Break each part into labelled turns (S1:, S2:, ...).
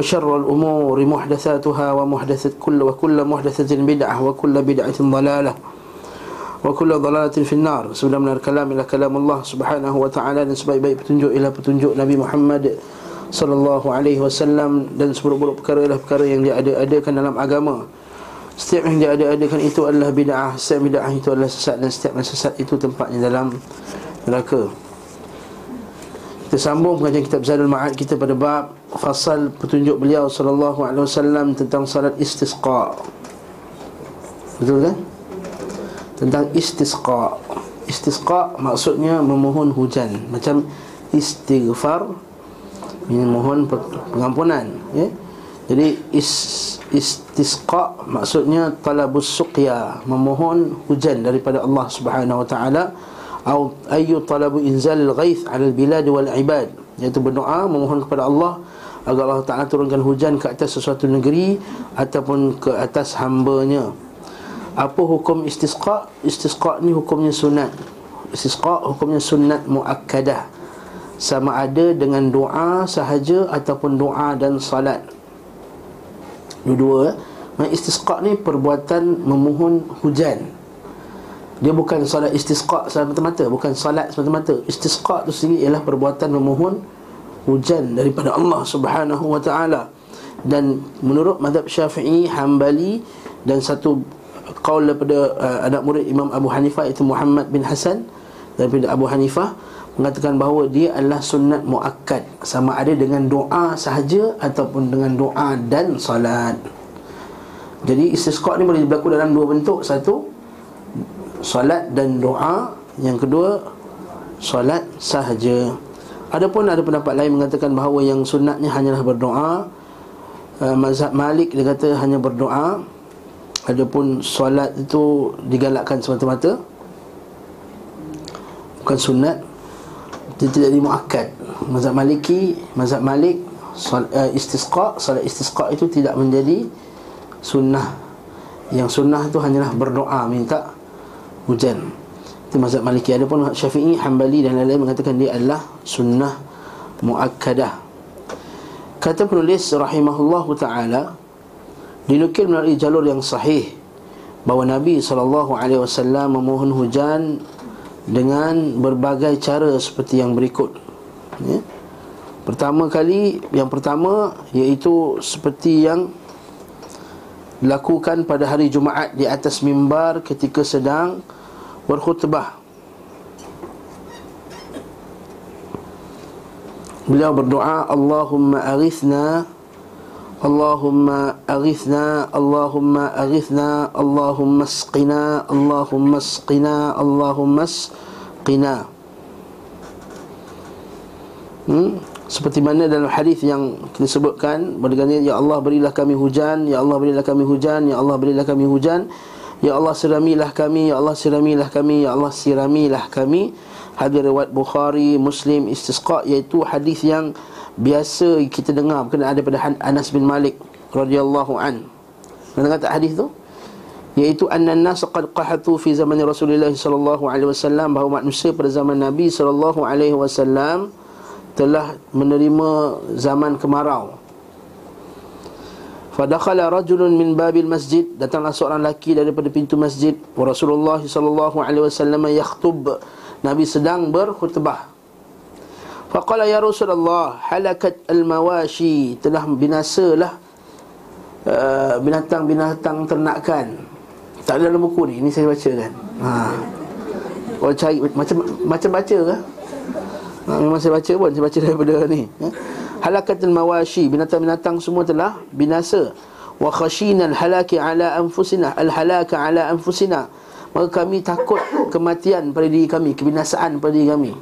S1: وشر الأمور محدثاتها ومحدثة كل وكل محدثة بدعة وكل بدعة ضلالة وكل ضلالة في النار Sudah benar kalam ila kalam Allah subhanahu wa ta'ala Dan sebaik-baik petunjuk ialah petunjuk Nabi Muhammad Sallallahu alaihi wasallam Dan seburuk-buruk perkara ialah perkara yang dia ada-adakan dalam agama Setiap yang dia ada-adakan itu adalah bid'ah Setiap bid'ah itu adalah sesat Dan setiap yang sesat itu tempatnya dalam neraka Kita sambung pengajian kitab Zadul Ma'ad kita pada bab Fasal petunjuk beliau Sallallahu alaihi wasallam tentang salat istisqa. Betul kan? tentang istisqa. Istisqa maksudnya memohon hujan. Macam istighfar memohon pengampunan ya. Jadi is, istisqa maksudnya talabus suqya memohon hujan daripada Allah Subhanahu wa taala atau ayu talabu inzal al-ghaith 'ala al-bilad wal 'ibad iaitu berdoa memohon kepada Allah agar Allah Taala turunkan hujan ke atas sesuatu negeri ataupun ke atas hamba-Nya apa hukum istisqa? Istisqa ni hukumnya sunat. Istisqa hukumnya sunat muakkadah. Sama ada dengan doa sahaja ataupun doa dan salat. Dua-dua. Nah, istisqa ni perbuatan memohon hujan. Dia bukan salat istisqa semata-mata, bukan salat semata-mata. Istisqa tu sendiri ialah perbuatan memohon hujan daripada Allah Subhanahu wa taala. Dan menurut mazhab Syafi'i, Hambali dan satu qaul daripada uh, anak murid Imam Abu Hanifah itu Muhammad bin Hasan daripada Abu Hanifah mengatakan bahawa dia adalah sunat muakkad sama ada dengan doa sahaja ataupun dengan doa dan salat. Jadi istisqa ni boleh berlaku dalam dua bentuk. Satu salat dan doa, yang kedua salat sahaja. Adapun ada pendapat lain mengatakan bahawa yang sunatnya hanyalah berdoa. Uh, mazhab Malik dia kata hanya berdoa. Adapun solat itu digalakkan semata-mata. Bukan sunat. Dia tidak dimuakkad. Mazhab Maliki Mazhab Malik uh, Istisqa Solat istisqa itu tidak menjadi Sunnah. Yang sunnah itu hanyalah berdoa Minta hujan. Itu mazhab Maliki. Adapun Syafi'i, Hanbali dan lain-lain Mengatakan dia adalah Sunnah muakkadah. Kata penulis Rahimahullah Ta'ala dinukil melalui jalur yang sahih bahawa Nabi SAW memohon hujan dengan berbagai cara seperti yang berikut. Ya. pertama kali yang pertama iaitu seperti yang lakukan pada hari Jumaat di atas mimbar ketika sedang berkhutbah. Beliau berdoa Allahumma aqisna Allahumma aqisna Allahumma aqisna Allahumma asqina Allahumma asqina Allahumma asqina. Hmm? Seperti mana dalam hadis yang kita sebutkan Berdengannya Ya Allah berilah kami hujan Ya Allah berilah kami hujan Ya Allah berilah kami hujan Ya Allah siramilah kami Ya Allah siramilah kami Ya Allah siramilah kami Hadir riwayat Bukhari, Muslim, Istisqa Iaitu hadis yang biasa kita dengar berkenaan daripada Anas bin Malik radhiyallahu an. Dengar tak hadis tu? Iaitu anna an-nas qad qahatu fi zaman Rasulullah sallallahu alaihi wasallam bahawa manusia pada zaman Nabi sallallahu alaihi wasallam telah menerima zaman kemarau. Fadakhala rajulun min babil masjid datanglah seorang lelaki daripada pintu masjid Rasulullah sallallahu alaihi wasallam yakhutub Nabi sedang berkhutbah Faqala ya Rasulullah halakat al-mawashi telah binasalah uh, binatang-binatang ternakan. Tak ada dalam buku ni, ini saya baca kan. Ha. Kalau cari macam macam baca ke? Ha, memang saya baca pun, saya baca daripada ni. Ha? Halakat al-mawashi binatang-binatang semua telah binasa. Wa khashina al-halaki ala anfusina al-halaka ala anfusina. Maka kami takut kematian pada diri kami, kebinasaan pada diri kami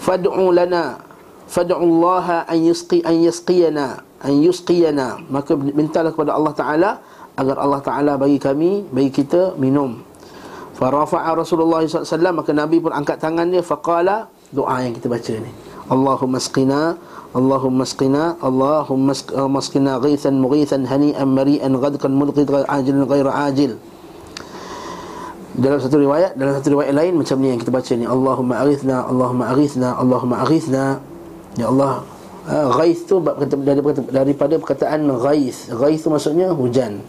S1: fad'u lana fad'u Allah an yusqi an yusqiyana an yusqiyana maka mintalah kepada Allah taala agar Allah Taala bagi kami bagi kita minum farafa'a Rasulullah SAW maka Nabi pun angkat tangan dia faqala doa yang kita baca ni. Allahumma asqina Allahumma asqina Allahumma asqina ghithan mughithan hani'an mari'an ghadqan mulqid ajilan ghaira ajil. Dalam satu riwayat dalam satu riwayat lain macam ni yang kita baca ni. Allahumma aghithna Allahumma aghithna Allahumma aghithna ya Allah uh, ghaith tu daripada, daripada perkataan ghaith ghaith tu maksudnya hujan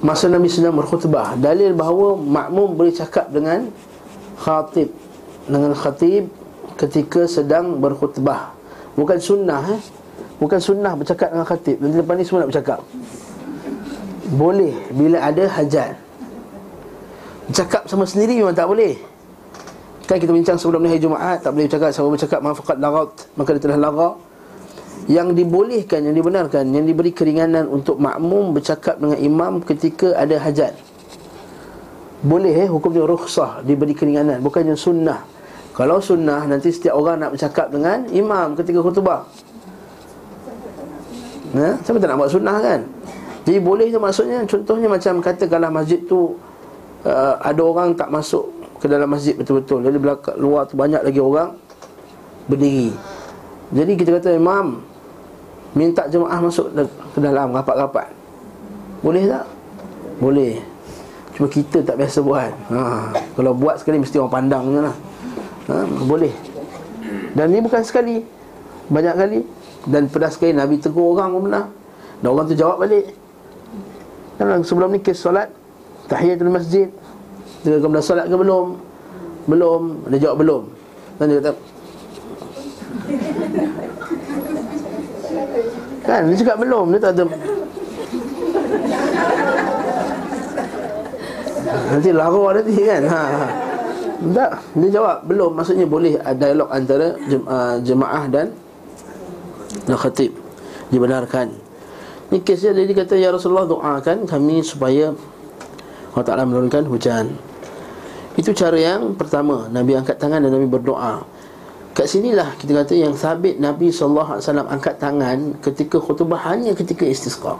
S1: masa Nabi sedang berkhutbah dalil bahawa makmum boleh cakap dengan khatib. Dengan khatib ketika sedang berkhutbah. Bukan sunnah eh? Bukan sunnah bercakap dengan khatib. Nanti lepas ni semua nak bercakap. Boleh bila ada hajat. Cakap sama sendiri memang tak boleh. Kan kita bincang sebelum ni hari Jumaat tak boleh bercakap. Sama bercakap mafaqat lagat maka dia telah lagat yang dibolehkan, yang dibenarkan, yang diberi keringanan untuk makmum bercakap dengan imam ketika ada hajat. Boleh eh, hukum dia rukhsah, diberi keringanan, bukannya sunnah. Kalau sunnah, nanti setiap orang nak bercakap dengan imam ketika khutbah. Ha? Siapa tak nak buat sunnah kan? Jadi boleh je maksudnya, contohnya macam katakanlah masjid tu uh, ada orang tak masuk ke dalam masjid betul-betul. Jadi belakang luar tu banyak lagi orang berdiri. Jadi kita kata imam Minta jemaah masuk ke dalam rapat-rapat. Boleh tak? Boleh. Cuma kita tak biasa buat. Ha. Kalau buat sekali mesti orang pandang je lah. Ha. Boleh. Dan ni bukan sekali. Banyak kali. Dan pedas sekali Nabi tegur orang pun pernah. Dan orang tu jawab balik. Dan sebelum ni kes solat Tahiyatul masjid. Dia kata dah solat ke belum? Belum. Dia jawab belum. Dan dia kata Kan dia cakap belum Dia tak ada. Nanti lara nanti kan? Ha, ha. Tak Dia jawab Belum. Maksudnya boleh Dialog antara uh, Jemaah dan Dan khatib. Dibenarkan. Ini kesnya dia kata Ya Rasulullah doakan kami supaya Allah Ta'ala menurunkan hujan. Itu cara yang pertama. Nabi angkat tangan dan Nabi berdoa Kat sinilah kita kata yang sabit Nabi SAW angkat tangan ketika khutbah hanya ketika istisqa.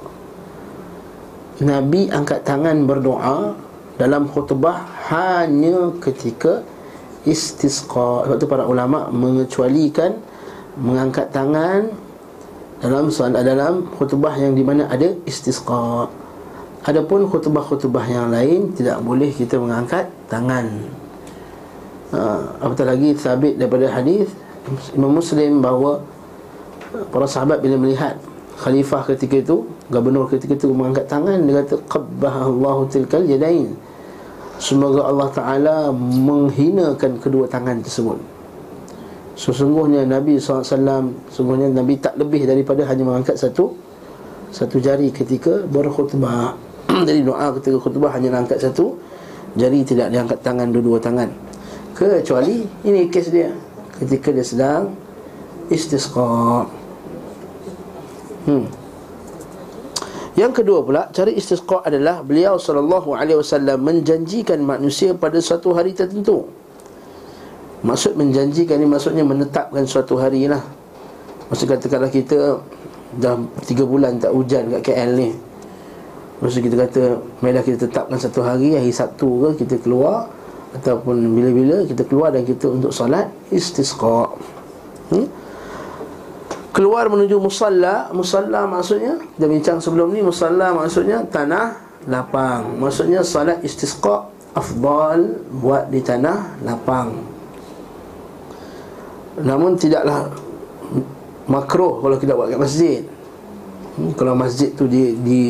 S1: Nabi angkat tangan berdoa dalam khutbah hanya ketika istisqa. Sebab tu para ulama mengecualikan mengangkat tangan dalam dalam khutbah yang di mana ada istisqa. Adapun khutbah-khutbah yang lain tidak boleh kita mengangkat tangan ha, apatah lagi sabit daripada hadis Imam Muslim bahawa para sahabat bila melihat khalifah ketika itu gubernur ketika itu mengangkat tangan dia kata qabbahallahu tilkal yadain. Semoga Allah taala menghinakan kedua tangan tersebut. Sesungguhnya Nabi SAW sesungguhnya Nabi tak lebih daripada hanya mengangkat satu satu jari ketika berkhutbah. Jadi doa ketika khutbah hanya mengangkat satu jari tidak diangkat tangan dua-dua tangan kecuali ini kes dia. Ketika dia sedang istisqa. Hmm. yang kedua pula cara istisqa adalah beliau wasallam menjanjikan manusia pada suatu hari tertentu. Maksud menjanjikan ini maksudnya menetapkan suatu hari lah maksud katakanlah kita dah 3 bulan tak hujan kat KL ni. Maksud kita kata Mereka kita tetapkan satu hari Hari Sabtu ke kita keluar ataupun bila-bila kita keluar dan kita untuk solat istisqa. Hmm? Keluar menuju musalla, musalla maksudnya kita bincang sebelum ni musalla maksudnya tanah lapang. Maksudnya solat istisqa afdal buat di tanah lapang. Namun tidaklah makruh kalau kita buat kat masjid. Hmm, kalau masjid tu di di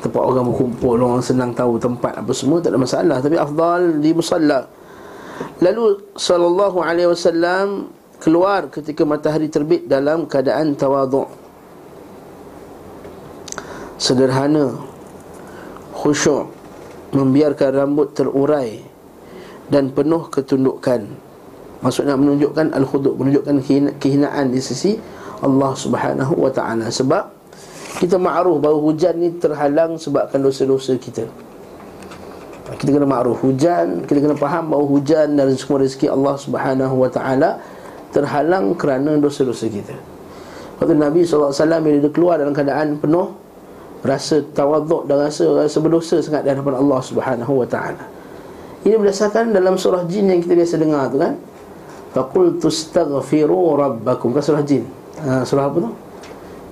S1: tempat orang berkumpul orang senang tahu tempat apa semua tak ada masalah. Tapi afdal di musalla. Lalu sallallahu alaihi wasallam keluar ketika matahari terbit dalam keadaan tawaduk sederhana khusyuk membiarkan rambut terurai dan penuh ketundukan. Maksudnya menunjukkan al-khudu menunjukkan kehinaan di sisi Allah Subhanahu wa taala. Sebab kita ma'ruf bahawa hujan ni terhalang sebabkan dosa-dosa kita. Kita kena ma'ruf. Hujan kita kena faham bahawa hujan dan semua rezeki Allah Subhanahu wa taala terhalang kerana dosa-dosa kita. Waktu Nabi SAW bila dia keluar dalam keadaan penuh Rasa tawaduk dan rasa, rasa berdosa sangat di hadapan Allah Subhanahu Wa Taala. Ini berdasarkan dalam surah jin yang kita biasa dengar tu kan? Faqul tustaghfiru rabbakum. Kan surah jin? Ha, Surah apa tu?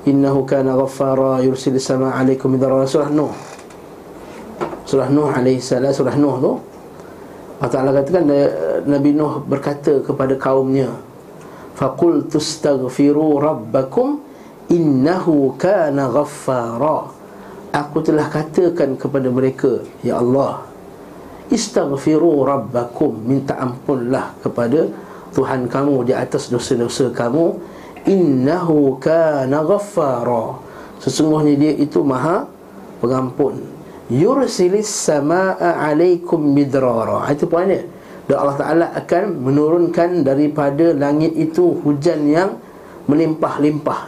S1: Innahu kana ghaffara yursil sama alaikum midarara Surah Nuh. Surah Nuh alaihissalam Surah Nuh tu Allah Ta'ala katakan Nabi Nuh berkata kepada kaumnya Faqul tustaghfiru rabbakum Innahu kana ghaffara. Aku telah katakan kepada mereka Ya Allah Istaghfiru rabbakum. Minta ampunlah kepada Tuhan kamu di atas dosa-dosa kamu Innahu kana ghaffara. Sesungguhnya dia itu maha pengampun. Yursilis sama'a alaikum midrara. Itu poinnya. Dan Allah Ta'ala akan menurunkan daripada langit itu hujan yang melimpah-limpah.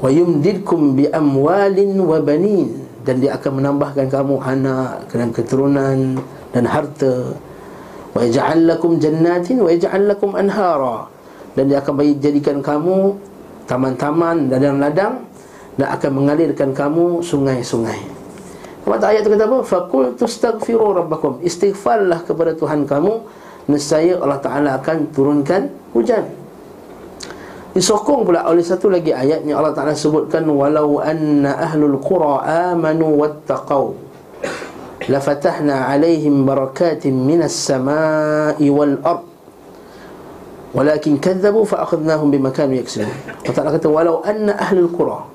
S1: Wa yumdidkum bi amwalin wa banin. Dan dia akan menambahkan kamu anak dan keturunan dan harta wa yaj'al lakum jannatin wa yaj'al lakum anhara dan dia akan bagi jadikan kamu taman-taman dan ladang dan akan mengalirkan kamu sungai-sungai. Kata ayat itu kata apa? Faqul tastaghfiru rabbakum. Istighfarlah kepada Tuhan kamu nescaya Allah Taala akan turunkan hujan. Disokong pula oleh satu lagi ayat Allah Taala sebutkan walau anna ahlul qura amanu wattaqau minas samai wal ard walakin kadzabu fa akhadnahum bima kanu yaksubun Allah Taala kata walau anna ahlul qura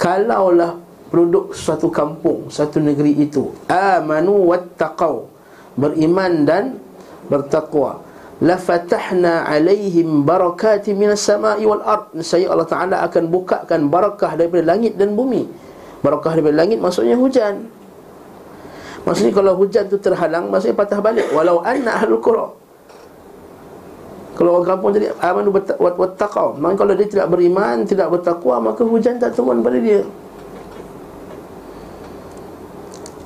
S1: kalaulah penduduk suatu kampung satu negeri itu amanu wattaqau beriman dan bertakwa. Lafatahna alaihim barakatin minas samai wal ard. Saya Allah Taala akan bukakan barakah daripada langit dan bumi. Barakah daripada langit maksudnya hujan Maksudnya kalau hujan tu terhalang Maksudnya patah balik. Walau anna ahlul qura. Kalau orang kampung jadi Amanu wattaqaw Maka kalau dia tidak beriman Tidak bertakwa Maka hujan tak turun pada dia.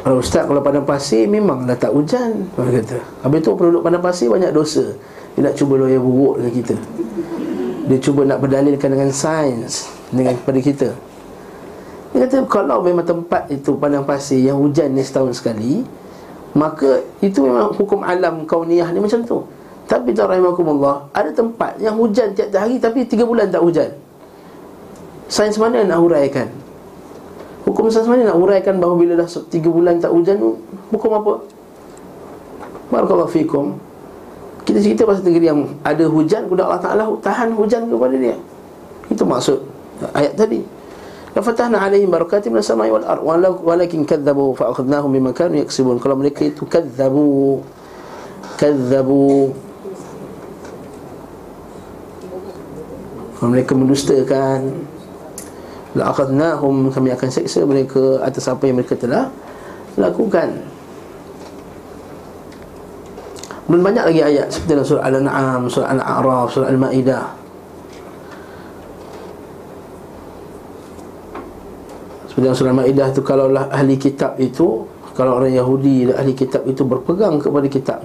S1: Kalau ustaz kalau padang pasir Memanglah tak hujan Mereka kata. Habis tu penduduk padang pasir banyak dosa. Dia nak cuba loya buruk dengan kita. Dia cuba nak berdalilkan dengan sains Dengan kepada kita dia kata kalau memang tempat itu padang pasir yang hujan ni setahun sekali Maka itu memang hukum alam kauniyah ni macam tu. Tapi tak rahimahkumullah Ada tempat yang hujan tiap-tiap hari tapi tiga bulan tak hujan. Sains mana nak huraikan? Hukum sains mana nak huraikan bahawa bila dah tiga bulan tak hujan Hukum apa? Barakallahu fikum. Kita cerita pasal negeri yang ada hujan Kuda Allah Ta'ala tahan hujan kepada dia. Itu maksud ayat tadi Lafatahna alaihim barakatim minas samai wal ard walakin kadzabu fa akhadnahum bima kanu yaksubun. Kalau mereka itu kadzabu kadzabu Kalau mereka mendustakan. La akhadnahum kami akan seksa mereka atas apa yang mereka telah lakukan. Dan banyak lagi ayat seperti dalam surah Al-An'am, surah Al-A'raf, surah Al-Ma'idah Seperti dalam surah Ma'idah tu Kalaulah ahli kitab itu Kalau orang Yahudi dan ahli kitab itu berpegang kepada kitab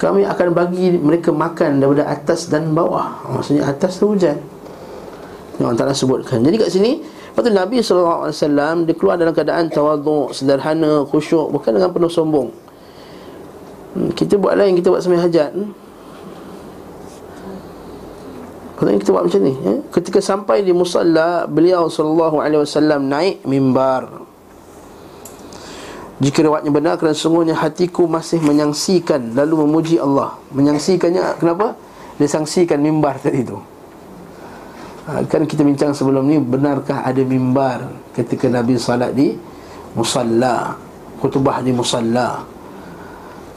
S1: Kami akan bagi mereka makan daripada atas dan bawah. Maksudnya atas tu hujan. Yang Allah Ta'ala sebutkan. Jadi kat sini Lepas tu Nabi SAW Dia keluar dalam keadaan tawaduk Sederhana, khusyuk Bukan dengan penuh sombong. Hmm, Kita buat lain, kita buat semai hajat Katanya kita buat macam ni ya? Ketika sampai di musalla Beliau sallallahu alaihi wasallam naik mimbar. Jika riwayatnya benar kerana sungguhnya hatiku masih menyangsikan Lalu memuji Allah. Menyangsikannya kenapa? Dia sangsikan mimbar tadi tu. Ha, Kan kita bincang sebelum ni Benarkah ada mimbar ketika Nabi salat di musalla? Kutubah di musalla.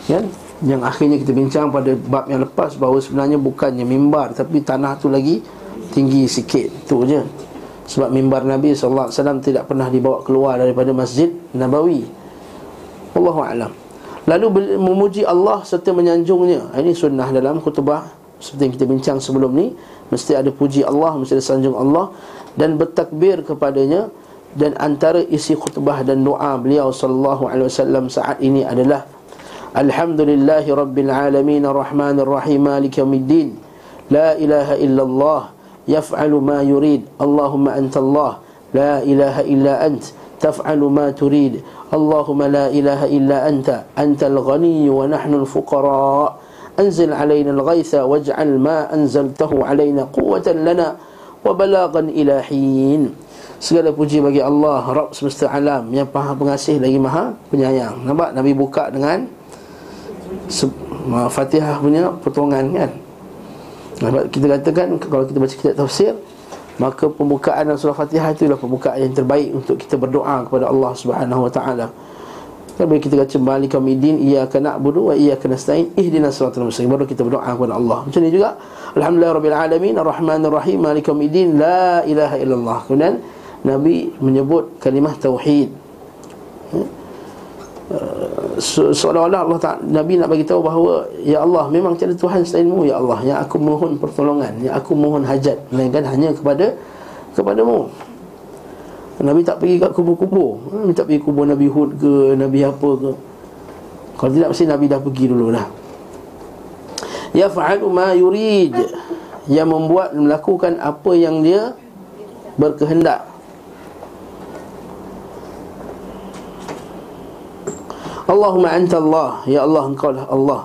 S1: Ya yang akhirnya kita bincang pada bab yang lepas bahawa sebenarnya bukannya mimbar tapi tanah tu lagi tinggi sikit. Tu je. Sebab mimbar Nabi SAW tidak pernah dibawa keluar daripada Masjid Nabawi. Allahu a'lam. Lalu memuji Allah serta menyanjungnya. Ini sunnah dalam khutbah seperti yang kita bincang sebelum ni. Mesti ada puji Allah mesti ada sanjung Allah dan bertakbir kepadanya. Dan antara isi khutbah dan doa beliau sallallahu alaihi wasallam saat ini adalah Alhamdulillahi Rabbil Alamin Ar-Rahman Ar-Rahim Malik Yawmiddin. La ilaha illallah. Yaf'alu ma yurid. Allahumma anta Allah La ilaha illa ant. Taf'alu ma turid. Allahumma la ilaha illa anta. Anta al-ghani wa nahnu al-fuqara Anzil alayna al-ghaytha Waj'al ma anzaltahu alayna Quwatan lana Wa balagan ilahin Segala puji bagi Allah Rabb semesta alam Yang pengasih lagi maha penyayang. Nampak? Nabi buka dengan Fatihah punya potongan kan? Nampak kita katakan Kalau kita baca kitab tafsir Maka pembukaan dalam surah Fatihah itu adalah pembukaan yang terbaik Untuk kita berdoa kepada Allah subhanahu wa ta'ala. Kan bila kita baca Malik Kamidin Iyaka na'budu wa iyaka nasta'in Ihdina suratul muslim Baru kita berdoa kepada Allah. Macam ni juga Alhamdulillah Rabbil Alamin Ar-Rahim Malik Kamidin La ilaha illallah. Kemudian Nabi menyebut kalimah Tauhid Uh, seolah-olah Allah Ta'ala Nabi nak bagi tahu bahawa Ya Allah memang tiada Tuhan selainmu Ya Allah. Yang aku mohon pertolongan Yang aku mohon hajat Melainkan hanya kepada Kepadamu Nabi tak pergi kat kubur-kubur. Nabi tak pergi kubur Nabi Hud ke Nabi apa ke. Kalau tidak mesti Nabi dah pergi dulu dah Ya fa'alu ma yurid. Yang membuat melakukan apa yang dia Berkehendak Allahumma anta Allah. Ya Allah engkau lah Allah.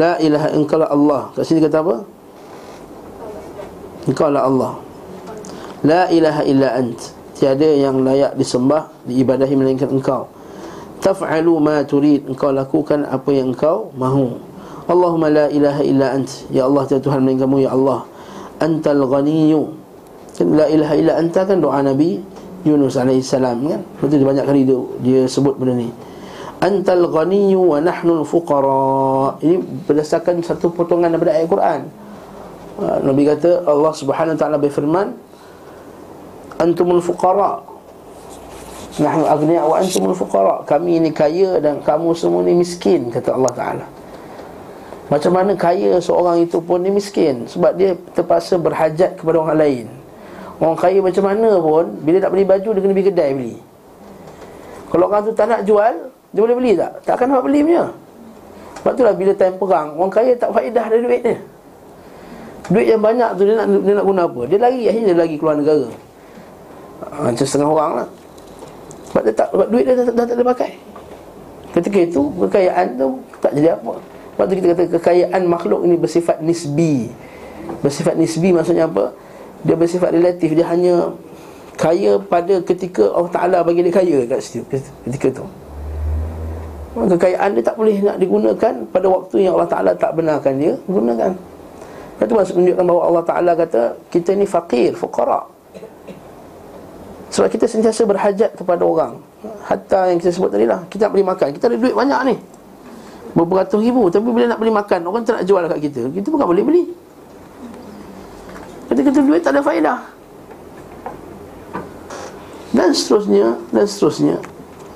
S1: La ilaha engkau lah Allah. Kat sini kata apa? Engkau lah Allah. La ilaha illa ant. Tiada yang layak disembah Diibadahi melainkan engkau. Taf'alu ma turid. Engkau lakukan apa yang engkau mahu. Allahumma la ilaha illa ant. Ya Allah tiada Tuhan melainkan kamu Ya Allah. Antal ghaniyu. La ilaha illa anta kan doa Nabi Yunus AS kan? Betul dia banyak kali dia, dia sebut benda ni. Antal ghaniyyu wa nahnul fuqara. Ini berdasarkan satu potongan daripada ayat Quran. Ha, Nabi kata Allah subhanahu ta'ala berfirman Antumul fuqara. Nahnu agniya wa antumul fuqara. Kami ini kaya dan kamu semua ni miskin Kata Allah Ta'ala. Macam mana kaya seorang itu pun ni miskin? Sebab dia terpaksa berhajat kepada orang lain Orang kaya macam mana pun Bila nak beli baju dia kena pergi kedai beli. Kalau orang tu tak nak jual Dia boleh beli tak? Tak akan dapat beli punya. Sebab itulah bila time perang Orang kaya tak faedah dari duit dia. Duit yang banyak tu dia nak, dia nak guna apa? Dia lari akhirnya dia lagi keluar negara. Ha, Macam setengah orang lah. Sebab, dia tak, sebab duit dia dah, dah, dah tak ada pakai. Ketika itu kekayaan tu tak jadi apa. Sebab tu kita kata kekayaan makhluk ini bersifat nisbi. Bersifat nisbi maksudnya apa? Dia bersifat relatif dia hanya kaya pada ketika Allah Taala bagi dia kaya kat situ ketika tu. Kekayaan dia tak boleh nak digunakan pada waktu yang Allah Taala tak benarkan dia gunakan. Itu maksud menunjukkan bahawa Allah Taala kata kita ni fakir fuqara. Sebab kita sentiasa berhajat kepada orang. Hatta yang kita sebut tadi lah kita nak beli makan. Kita ada duit banyak ni. Beberapa ribu tapi bila nak beli makan orang tak nak jual kat kita. Kita bukan boleh beli Ketika tu duit tak ada faedah. Dan seterusnya Dan seterusnya.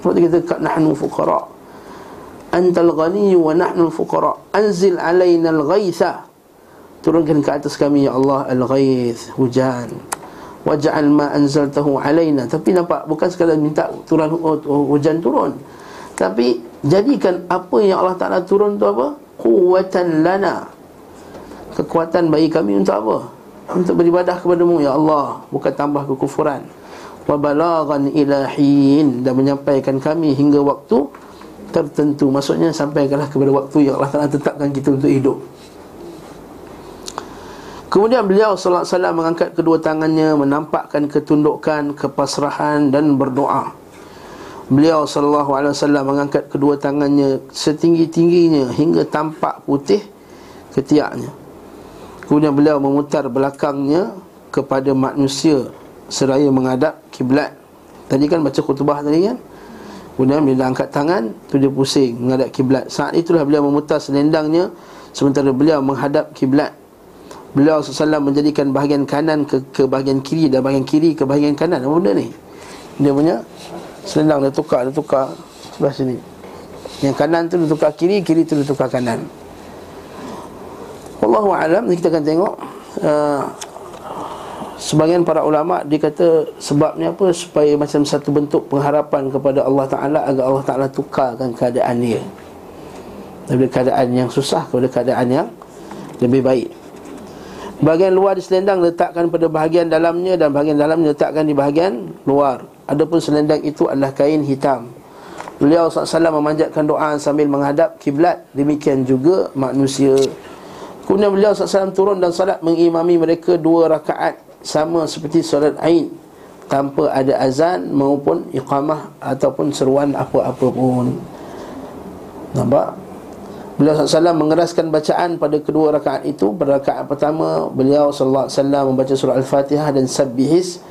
S1: Waktu kita kat nahnu fuqara. Antal ghani wa nahnu fuqara Anzil alayna al-ghaytha. Turunkan ke atas kami Ya Allah al-ghayth Hujan. Waja'al ma anzaltahu alayna Tapi nampak bukan sekadar minta turun hujan turun. Tapi jadikan apa yang Allah Ta'ala turun tu apa? Kuwatan lana. Kekuatan bagi kami untuk apa? Untuk beribadah kepadamu ya Allah. Bukan tambah kekufuran. Wa balaghan ilahin dan menyampaikan kami hingga waktu tertentu. Maksudnya sampaikanlah kepada waktu yang Allah Taala tetapkan kita untuk hidup. Kemudian beliau sallallahu alaihi wasallam mengangkat kedua tangannya menampakkan ketundukan, kepasrahan dan berdoa. Beliau sallallahu alaihi wasallam mengangkat kedua tangannya setinggi-tingginya hingga tampak putih ketiaknya. Kemudian beliau memutar belakangnya kepada manusia seraya menghadap kiblat. Tadi kan baca khutbah tadi kan? Kemudian bila angkat tangan, tu dia pusing menghadap kiblat. Saat itulah beliau memutar selendangnya sementara beliau menghadap kiblat. Beliau SAW menjadikan bahagian kanan ke, ke bahagian kiri dan bahagian kiri ke bahagian kanan. Apa benda ni? Dia punya selendang dia tukar, dia tukar sebelah sini. Yang kanan tu dia tukar kiri, kiri tu dia tukar kanan. Wallahu alam kita akan tengok uh, Sebagian para ulama dia kata sebabnya apa supaya macam satu bentuk pengharapan kepada Allah Taala agar Allah Taala tukarkan keadaan dia. Dari keadaan yang susah kepada keadaan yang lebih baik. Bahagian luar di selendang letakkan pada bahagian dalamnya dan bahagian dalamnya letakkan di bahagian luar. Adapun selendang itu adalah kain hitam. Beliau SAW memanjatkan doa sambil menghadap kiblat. Demikian juga manusia. Kemudian beliau SAW turun dan salat mengimami mereka dua rakaat sama seperti solat Aid tanpa ada azan maupun iqamah ataupun seruan apa-apa pun. Nampak? Beliau SAW mengeraskan bacaan pada kedua rakaat itu Pada rakaat pertama Beliau SAW membaca surah Al-Fatihah dan Sabbihis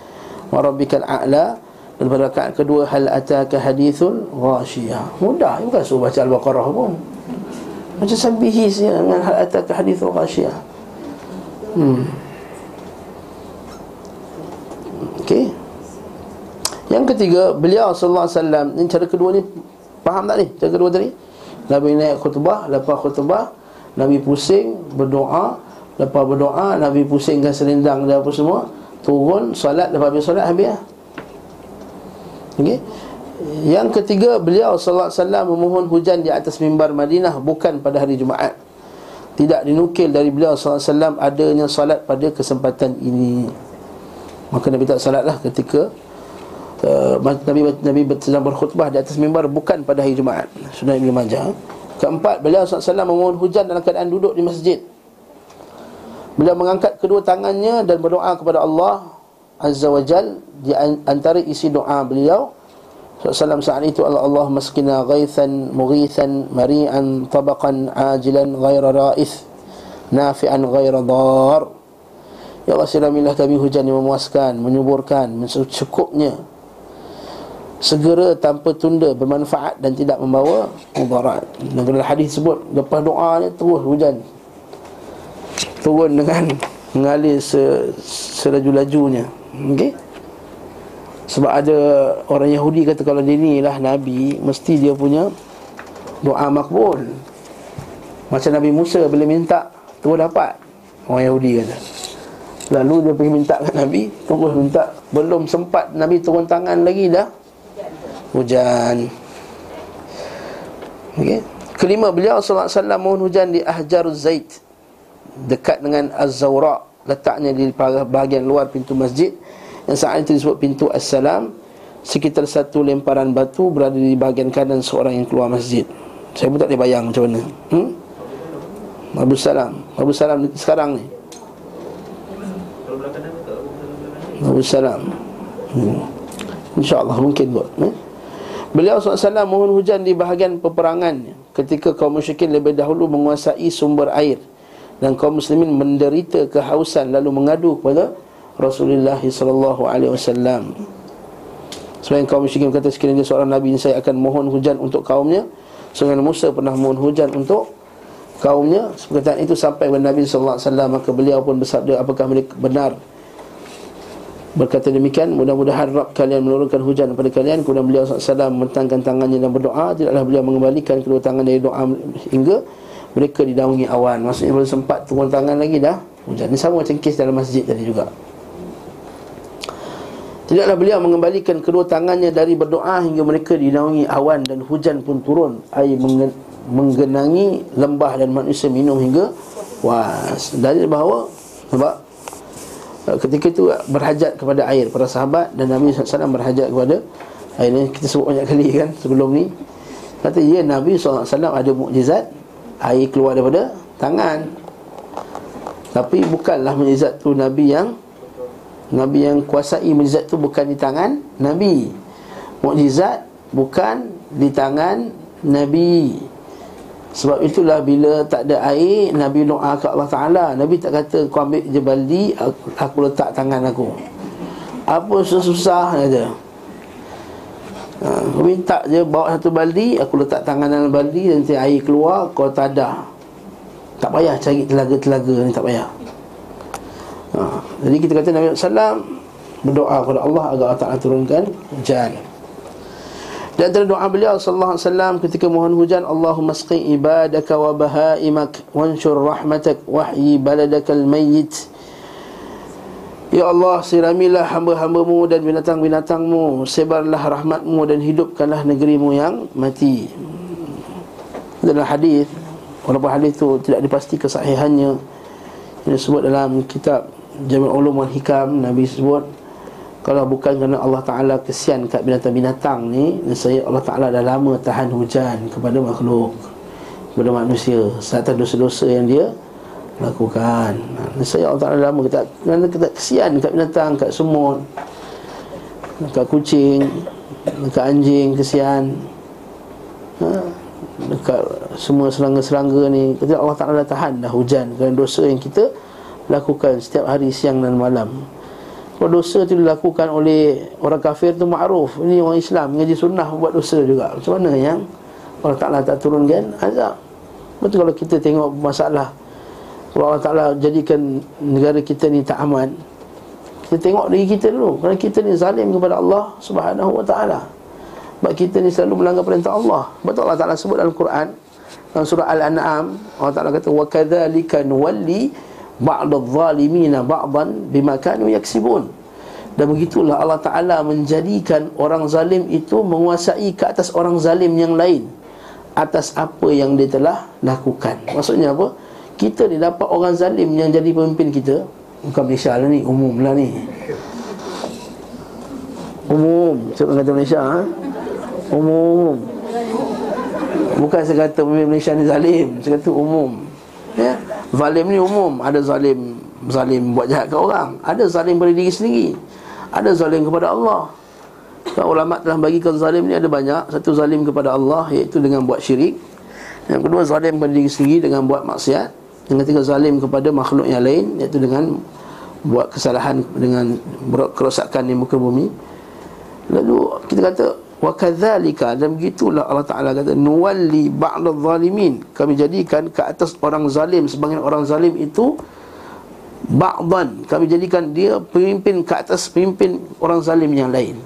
S1: Wa Rabbikal A'la Dan pada rakaat kedua Hal ataka hadithul ghashiyah Mudah, bukan suruh baca Al-Baqarah pun Baca Sabbihis ya, dengan Hal ataka hadithul ghashiyah Hmm Okey Yang ketiga Beliau SAW Ini cara kedua ni Faham tak ni? Cara kedua tadi? Nabi naik khutbah Lepas khutbah Nabi pusing Berdoa Lepas berdoa Nabi pusingkan selendang dan apa semua Turun Salat Lepas habis salat Habis lah okay. Yang ketiga Beliau SAW memohon hujan Di atas mimbar Madinah Bukan pada hari Jumaat Tidak dinukil dari beliau SAW Adanya salat pada kesempatan ini Maka Nabi tak salat lah ketika Uh, Nabi Nabi sedang berkhutbah di atas mimbar bukan pada hari Jumaat. Sunnah Ibnu Majah. Keempat, beliau SAW memohon hujan dalam keadaan duduk di masjid. Beliau mengangkat kedua tangannya dan berdoa kepada Allah Azza wa Jal di antara isi doa beliau SAW saat itu Allah Allah maskina ghaithan mughithan mari'an tabaqan ajilan ghaira ra'ith nafi'an ghaira dar Ya Allah siramilah kami hujan yang memuaskan, menyuburkan, mencukupnya segera tanpa tunda bermanfaat dan tidak membawa mudarat. Dalam hadis sebut lepas doa ni terus hujan. Turun dengan mengalir se, selaju-lajunya. Okey. Sebab ada orang Yahudi kata kalau dia ni lah Nabi Mesti dia punya doa makbul. Macam Nabi Musa bila minta Terus dapat. Orang Yahudi kata. Lalu dia pergi minta ke Nabi Terus minta. Belum sempat Nabi turun tangan lagi dah. Hujan. Okey. Kelima beliau wasallam mohon hujan di Ahjaruz Zait dekat dengan Az-Zawra. Letaknya di bahagian luar pintu masjid yang saat itu disebut pintu As-Salam sekitar satu lemparan batu berada di bahagian kanan seorang yang keluar masjid. Saya pun tak boleh bayang macam mana. Hmm? Abu Salam. Abu Salam sekarang ni. Abu Salam. Hmm. InsyaAllah mungkin kot. Eh? Beliau SAW mohon hujan di bahagian peperangan Ketika kaum musyrikin lebih dahulu menguasai sumber air Dan kaum muslimin menderita kehausan Lalu mengadu kepada Rasulullah SAW Sebagai kaum musyrikin kata sekiranya seorang Nabi ini Saya akan mohon hujan untuk kaumnya. Sebagai Musa pernah mohon hujan untuk kaumnya. Seperti itu sampai kepada Nabi SAW Maka beliau pun bersabda apakah mereka benar? Berkata demikian Mudah-mudahan Rabb kalian menurunkan hujan kepada kalian. Kemudian beliau SAW mentangkan tangannya dan berdoa. Tidaklah beliau mengembalikan kedua tangan dari doa Hingga mereka didaungi awan. Maksudnya belum sempat turun tangan lagi dah Hujan. Ini sama macam kes dalam masjid tadi juga Tidaklah beliau mengembalikan kedua tangannya dari berdoa Hingga mereka didaungi awan dan hujan pun turun. Air menggenangi lembah dan manusia minum hingga Was Dari bahawa Sebab Uh, ketika itu berhajat kepada air para sahabat dan Nabi SAW berhajat kepada air ini kita sebut banyak kali kan sebelum ni. Kata ya Nabi SAW ada mukjizat air keluar daripada tangan. Tapi bukanlah mukjizat tu Nabi yang Nabi yang kuasai mukjizat tu bukan di tangan Nabi. Mukjizat bukan di tangan Nabi. Sebab itulah bila tak ada air Nabi doa ke Allah Ta'ala. Nabi tak kata kau ambil je baldi Aku letak tangan aku. Apa susah-susah kata. Ha, minta je bawa satu baldi Aku letak tangan dalam baldi Nanti air keluar kau tak ada Tak payah cari telaga-telaga ni tak payah ha, Jadi kita kata Nabi SAW Berdoa kepada Allah agar Allah Ta'ala turunkan hujan. Di antara doa beliau wasallam ketika mohon hujan, Allahumma sqi ibadaka wa bahaimak wanshur rahmatak wahyi baladakal mayyit. Ya Allah siramilah hamba-hambamu dan binatang-binatangmu. Sebarlah rahmatmu dan hidupkanlah negerimu yang mati. Dalam hadis Walaupun hadis itu tidak dipasti kesahihannya Ini disebut dalam kitab Jami' Ulum wal Hikam Nabi sebut Kalau bukan kerana Allah Ta'ala kesian kat binatang-binatang ni Saya Allah Ta'ala dah lama tahan hujan kepada makhluk Kepada manusia Serta dosa-dosa yang dia lakukan. Saya Allah Taala lama kita kerana kita kesian kat binatang, kat semut, kat kucing, kat anjing kesian. Ha? Dekat semua serangga-serangga ni Kita Allah Ta'ala dah tahan dah hujan Kerana dosa yang kita lakukan Setiap hari siang dan malam Kalau dosa tu dilakukan oleh Orang kafir tu ma'ruf Ini orang Islam Mengaji sunnah buat dosa juga Macam mana yang Allah Ta'ala tak turunkan azab Betul kalau kita tengok masalah kalau Allah Ta'ala jadikan negara kita ni tak aman Kita tengok diri kita dulu Kerana kita ni zalim kepada Allah Subhanahu Wa Ta'ala Sebab kita ni selalu melanggar perintah Allah Betul Allah Ta'ala sebut dalam Quran Dalam surah Al-An'am Allah Ta'ala kata وَكَذَلِكَ نُوَلِّي ba'dadh-dhalimina ba'dan bima kanu yaksibun. Dan begitulah Allah Taala menjadikan orang zalim itu menguasai ke atas orang zalim yang lain atas apa yang dia telah lakukan. Maksudnya apa? Kita ni dapat orang zalim yang jadi pemimpin kita, bukan Malaysia lah ni, umum lah ni. Umum, siapa kata Malaysia? Ha? Umum. Bukan sekata pemimpin Malaysia ni zalim, sekata umum. Ya zalim ni umum. Ada zalim zalim buat jahat ke orang? Ada zalim pada diri sendiri. Ada zalim kepada Allah. Dan ulama telah bagikan zalim ni ada banyak. Satu zalim kepada Allah iaitu dengan buat syirik. Yang kedua zalim pada diri sendiri dengan buat maksiat. Yang ketiga zalim kepada makhluk yang lain Iaitu dengan Buat kesalahan dengan Kerosakan di muka bumi. Lalu kita kata Wa kadzalika dan begitulah Allah Taala kata nuwalli ba'dadh zalimin. Kami jadikan ke atas orang zalim sebagian orang zalim itu ba'dan. Kami jadikan dia pemimpin ke atas pemimpin orang zalim yang lain.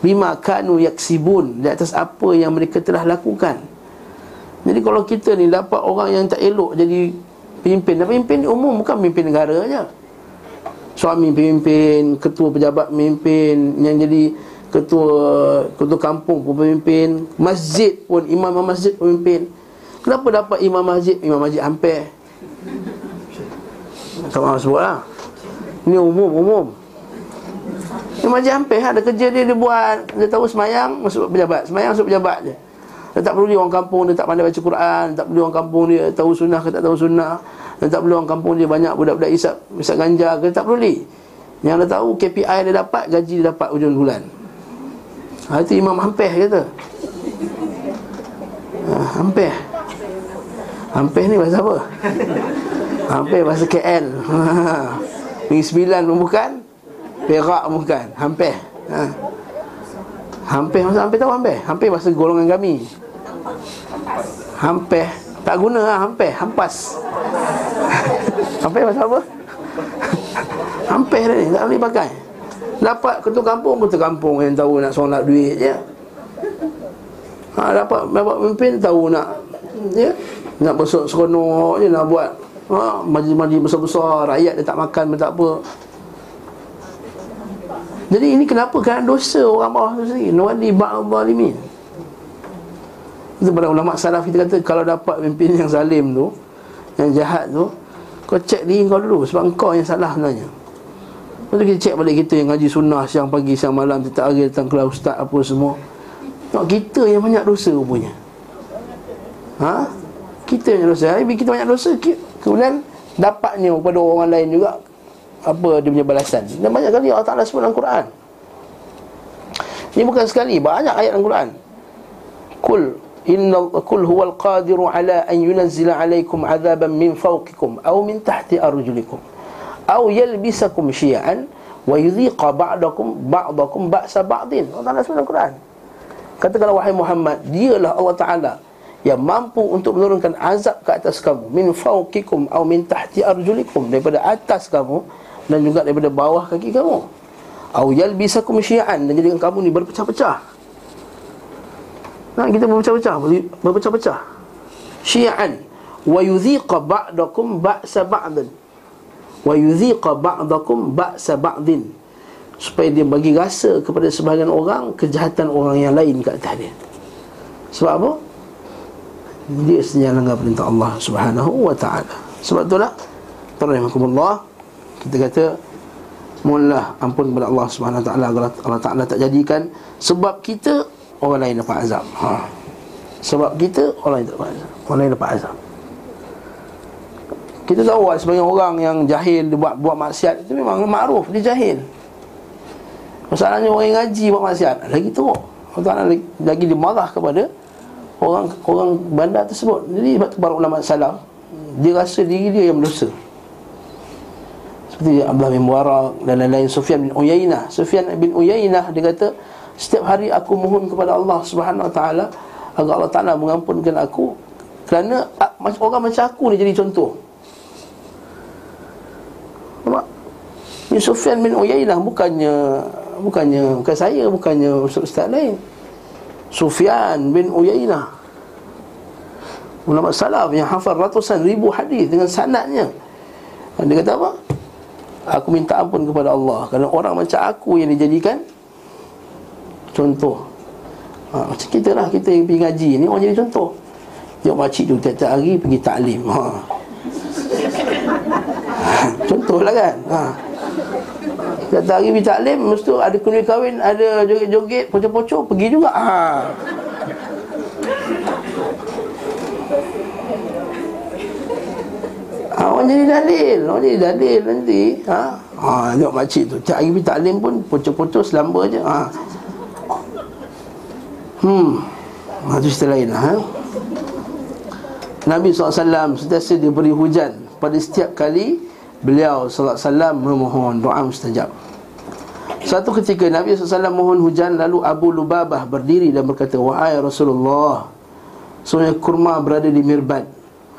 S1: Bima kanu yaksibun di atas apa yang mereka telah lakukan. Jadi kalau kita ni dapat orang yang tak elok jadi pemimpin Dan pemimpin umum bukan pemimpin negara saja Suami pemimpin, ketua pejabat pemimpin Yang jadi ketua ketua kampung pun pemimpin Masjid pun, imam masjid pemimpin. Kenapa dapat imam masjid? Imam masjid hampir? Tak mahu sebut lah. Ini umum, umum. Imam masjid hampir ada kerja dia dia buat. Dia tahu semayang, masuk pejabat. Semayang masuk pejabat je. Dia tak perlu dia orang kampung dia tak pandai baca Quran. Tak perlu orang kampung dia tahu sunnah ke tak tahu sunnah. Dan tak perlu orang kampung dia banyak budak-budak isap Isap ganja ke tak perlu ni Yang dia tahu KPI dia dapat Gaji dia dapat hujung bulan ha, Itu Imam Hampeh kata. Ha, Hampeh. Hampeh ni bahasa apa? Hampeh bahasa KL Negeri Sembilan pun bukan Perak pun bukan. Hampeh. Ha. Hampir masa hampir tahu hampir Hampir masa golongan kami. Hampir Tak guna lah hampir Hampas. Hampir pasal apa? Hampir ni Tak boleh pakai Dapat ketua kampung Ketua kampung yang tahu nak solat duit je ha, Dapat Dapat pemimpin tahu nak Ya. Nak besok seronok je nak buat ha, Majlis-majlis besar-besar Rakyat dia tak makan pun tak apa. Jadi ini kenapa Kerana dosa orang bawah tu sendiri? Nuwali ba'al zalimin itu pada ulama salaf kita kata Kalau dapat pimpin yang zalim tu Yang jahat tu Kau cek diri kau dulu Sebab kau yang salah sebenarnya Lepas tu kita cek balik kita yang ngaji sunnah Siang pagi, siang malam Tiap hari datang kelas ustaz apa semua. Tengok kita yang banyak dosa rupanya. Ha? Kita yang dosa. Hari kita banyak dosa. Kemudian Dapatnya kepada orang lain juga Apa dia punya balasan. Dan banyak kali Allah Ta'ala sebut dalam Quran. Ini bukan sekali Banyak ayat dalam Quran. Kul Inna kul huwal qadiru ala an yunazzila alaikum azaban min fawqikum aw min tahti arjulikum aw yalbisakum syi'an wa yudhiqa ba'dakum ba'dakum ba'sa ba'din. Allah Taala sebut Quran. Katakanlah wahai Muhammad, dialah Allah Taala yang mampu untuk menurunkan azab ke atas kamu min fawqikum aw min tahti arjulikum daripada atas kamu dan juga daripada bawah kaki kamu. Aw yalbisakum syi'an dan jadikan kamu ni berpecah-pecah. Nah, kita berpecah-pecah, berpecah-pecah. Syi'an wa yudhiqa ba'dakum ba'sa ba'dan. Wa yudhiqa ba'dakum ba'sa ba'din. Supaya dia bagi rasa kepada sebahagian orang kejahatan orang yang lain kat atas dia. Sebab apa? Dia senyala dengan perintah Allah Subhanahu wa taala. Sebab itulah Rahimahkumullah Kita kata Mohonlah ampun kepada Allah Subhanahu Wa Taala Allah Taala tak jadikan Sebab kita Orang lain dapat azab. Ha. Sebab kita Orang lain dapat azab. Orang lain dapat azab Kita tahu lah Sebagai orang yang jahil Dia buat, buat maksiat Itu memang makruf Dia jahil. Masalahnya orang yang ngaji Buat maksiat Lagi teruk. Taala lagi, dia marah kepada Orang orang bandar tersebut. Jadi para ulama salam Dia rasa diri dia yang berdosa. Seperti Abdullah bin Mubarak dan lain-lain Sufyan bin Uyainah. Sufyan bin Uyainah dia kata setiap hari aku mohon kepada Allah Subhanahu Wa Taala agar Allah Taala mengampunkan aku kerana orang macam aku ni jadi contoh Ini Sufyan bin Uyainah bukannya bukannya bukan saya bukannya ustaz lain. Sufyan bin Uyainah ulama salaf yang hafal ratusan ribu hadis dengan sanadnya. Dia kata apa? Aku minta ampun kepada Allah. Kerana orang macam aku yang dijadikan Contoh. Ha, Macam kita lah Kita yang pergi ngaji ni Orang jadi contoh. Tengok makcik tu Tiap-tiap hari pergi taklim. Ha. Contoh lah kan? Ha. Tiap-tiap hari pergi taklim Mesti ada kunih kahwin Ada joget-joget Pocok-pocok Pergi juga ha. ha, Orang jadi dalil Orang jadi dalil nanti ha? Ha, tengok makcik tu Cak hari taklim pun Pucuk-pucuk selamba je ha. Hmm ha, Itu cerita lain ha? Nabi SAW Sentiasa diberi hujan Pada setiap kali Beliau SAW memohon doa mustajab Satu ketika Nabi SAW mohon hujan Lalu Abu Lubabah berdiri dan berkata Wahai Rasulullah Sebenarnya kurma berada di mirbat.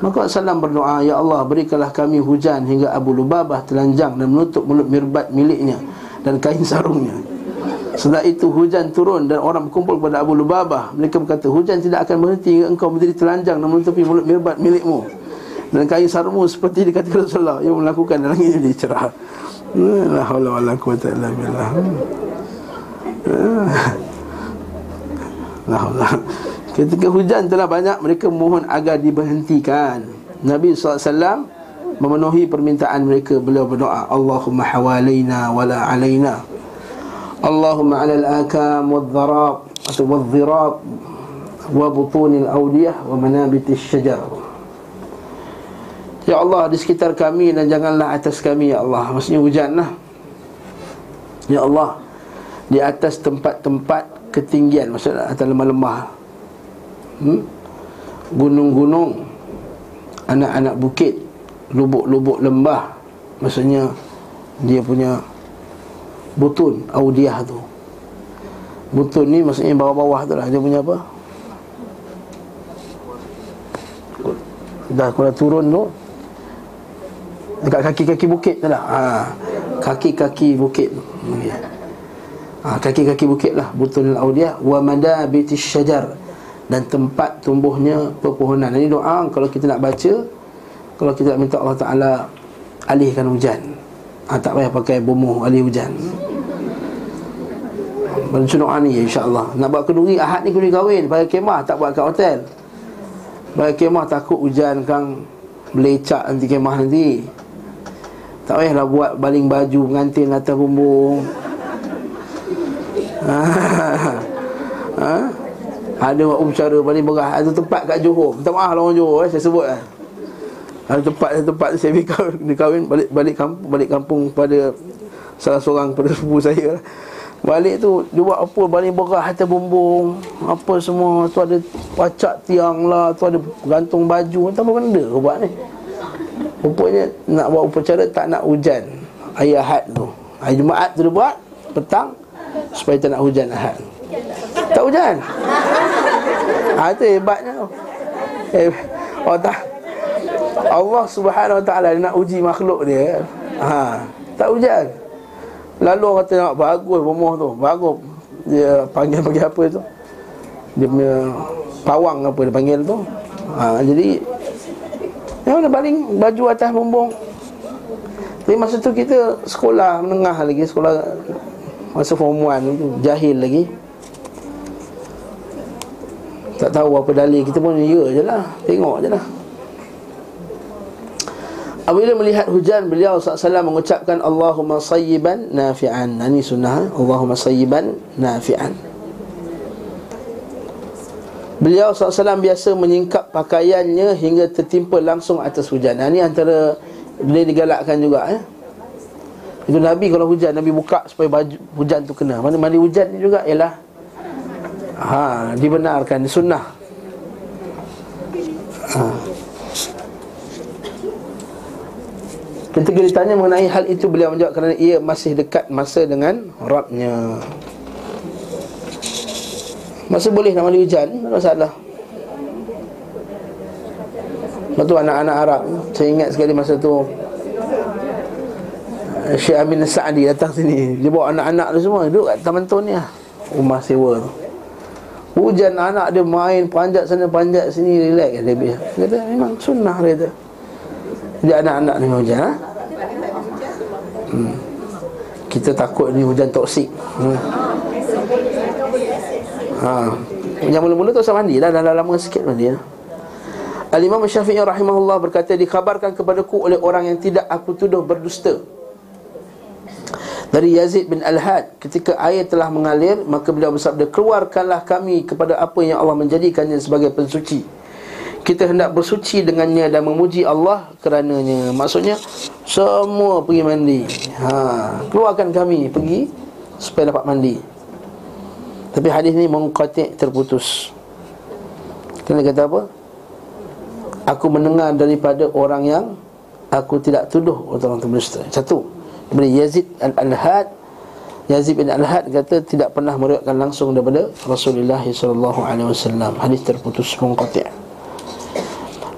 S1: Maka Salam berdoa Ya Allah berikanlah kami hujan Hingga Abu Lubabah telanjang Dan menutup mulut mirbat miliknya Dan kain sarungnya. Setelah itu hujan turun Dan orang berkumpul kepada Abu Lubabah. Mereka berkata Hujan tidak akan berhenti Hingga engkau berdiri telanjang Dan menutupi mulut mirbat milikmu. Dan kain sarungmu Seperti dikatakan Rasulullah Yang melakukan dan langit jadi cerah La hawla wa la quwata illa billah. La hawla. Ketika hujan telah banyak Mereka mohon agar diberhentikan. Nabi SAW Memenuhi permintaan mereka. Beliau berdoa Allahumma hawalayna wala alayna Allahumma ala al-akam wal-dharab Atau wal-dhirab Wa butunil awdiyah Wa manabitis syajar Ya Allah di sekitar kami Dan janganlah atas kami Ya Allah. Maksudnya hujan lah. Ya Allah Di atas tempat-tempat ketinggian Maksudnya atas lemah-lemah. Hmm? Gunung-gunung Anak-anak bukit Lubuk-lubuk lembah. Maksudnya Dia punya Butun Audiah tu. Butun ni maksudnya bawah-bawah tu lah. Dia punya apa? Dah kalau turun tu Dekat kaki-kaki bukit tu lah ha. Kaki-kaki bukit ha, Kaki-kaki bukit lah Butun al-audiah Wa madabitis syajar dan tempat tumbuhnya pepohonan. Ini doa kalau kita nak baca kalau kita nak minta Allah Taala alihkan hujan. Ha, tak payah pakai bomoh alih hujan. Baca doa ni insya-Allah. Nak buat kenduri Ahad ni kenduri kahwin, pakai kemah tak buat kat hotel. Pakai kemah takut hujan kang melecak nanti kemah nanti. Tak payahlah buat baling baju pengantin atas bumbung. ha? Ada buat upacara paling berah. Ada tempat kat Johor. Minta maaf lah orang Johor eh, Saya sebut lah Ada tempat ada tempat saya pergi kahwin, kahwin balik, balik kampung Balik kampung pada Salah seorang pada sepupu saya. Balik tu Dia buat apa? Baling berah atas bumbung Apa semua. Tu ada pacak tiang lah Tu ada gantung baju. Tak apa benda buat ni Rupanya Nak buat upacara Tak nak hujan. Hari Ahad tu. Hari Jumaat tu dia buat Petang Supaya tak nak hujan Ahad. Tak hujan? Ha, Itu hebatnya eh, oh, tak. Allah subhanahu wa ta'ala Nak uji makhluk dia. Ha, Tak hujan. Lalu orang kata nak bagus rumah tu Bagus. Dia panggil-panggil apa tu? Dia punya Pawang apa dia panggil tu. Ha, Jadi Yang mana baling baju atas bumbung. Tapi masa tu kita sekolah menengah lagi Sekolah masa form 1 Jahil lagi. Tak tahu apa dalil Kita pun ya je lah Tengok je lah. Apabila melihat hujan beliau SAW mengucapkan Allahumma sayyiban nafi'an. Ini sunnah eh? Allahumma sayyiban nafi'an Beliau SAW biasa menyingkap pakaiannya hingga tertimpa langsung atas hujan Ini antara boleh digalakkan juga eh? Itu Nabi kalau hujan Nabi buka supaya baju hujan tu kena Mana mandi hujan ni juga ialah ha, Dibenarkan, sunnah ha. Ketika ditanya mengenai hal itu Beliau menjawab kerana ia masih dekat masa dengan Rabnya Masa boleh nak mandi hujan Tak masalah. Lepas tu anak-anak Arab Saya ingat sekali masa tu eh, Syekh Amin Sa'adi datang sini. Dia bawa anak-anak tu semua Duduk kat taman tu ni lah. Rumah sewa tu. Hujan anak dia main Panjat sana panjat sini Relax dia Dia kata memang sunnah dia kata. Jadi anak-anak ni hujan ha? hmm. Kita takut ni hujan toksik. Hmm. Ha. Yang mula-mula tu usah mandi lah Dah lama sikit mandi lah Al-Imam Syafi'i rahimahullah berkata Dikhabarkan kepadaku oleh orang yang tidak aku tuduh berdusta Dari Yazid bin Al-Had Ketika air telah mengalir Maka beliau bersabda Keluarkanlah kami kepada apa yang Allah menjadikannya sebagai pensuci kita hendak bersuci dengannya dan memuji Allah kerananya. Maksudnya semua pergi mandi. Ha, keluarkan kami pergi supaya dapat mandi. Tapi hadis ni mengqati' terputus. Kena kata apa? Aku mendengar daripada orang yang aku tidak tuduh orang berdusta. Satu. Daripada Yazid Al-Had Yazid bin Al-Had kata tidak pernah meriwayatkan langsung daripada Rasulullah wasallam. Hadis terputus mengqati'.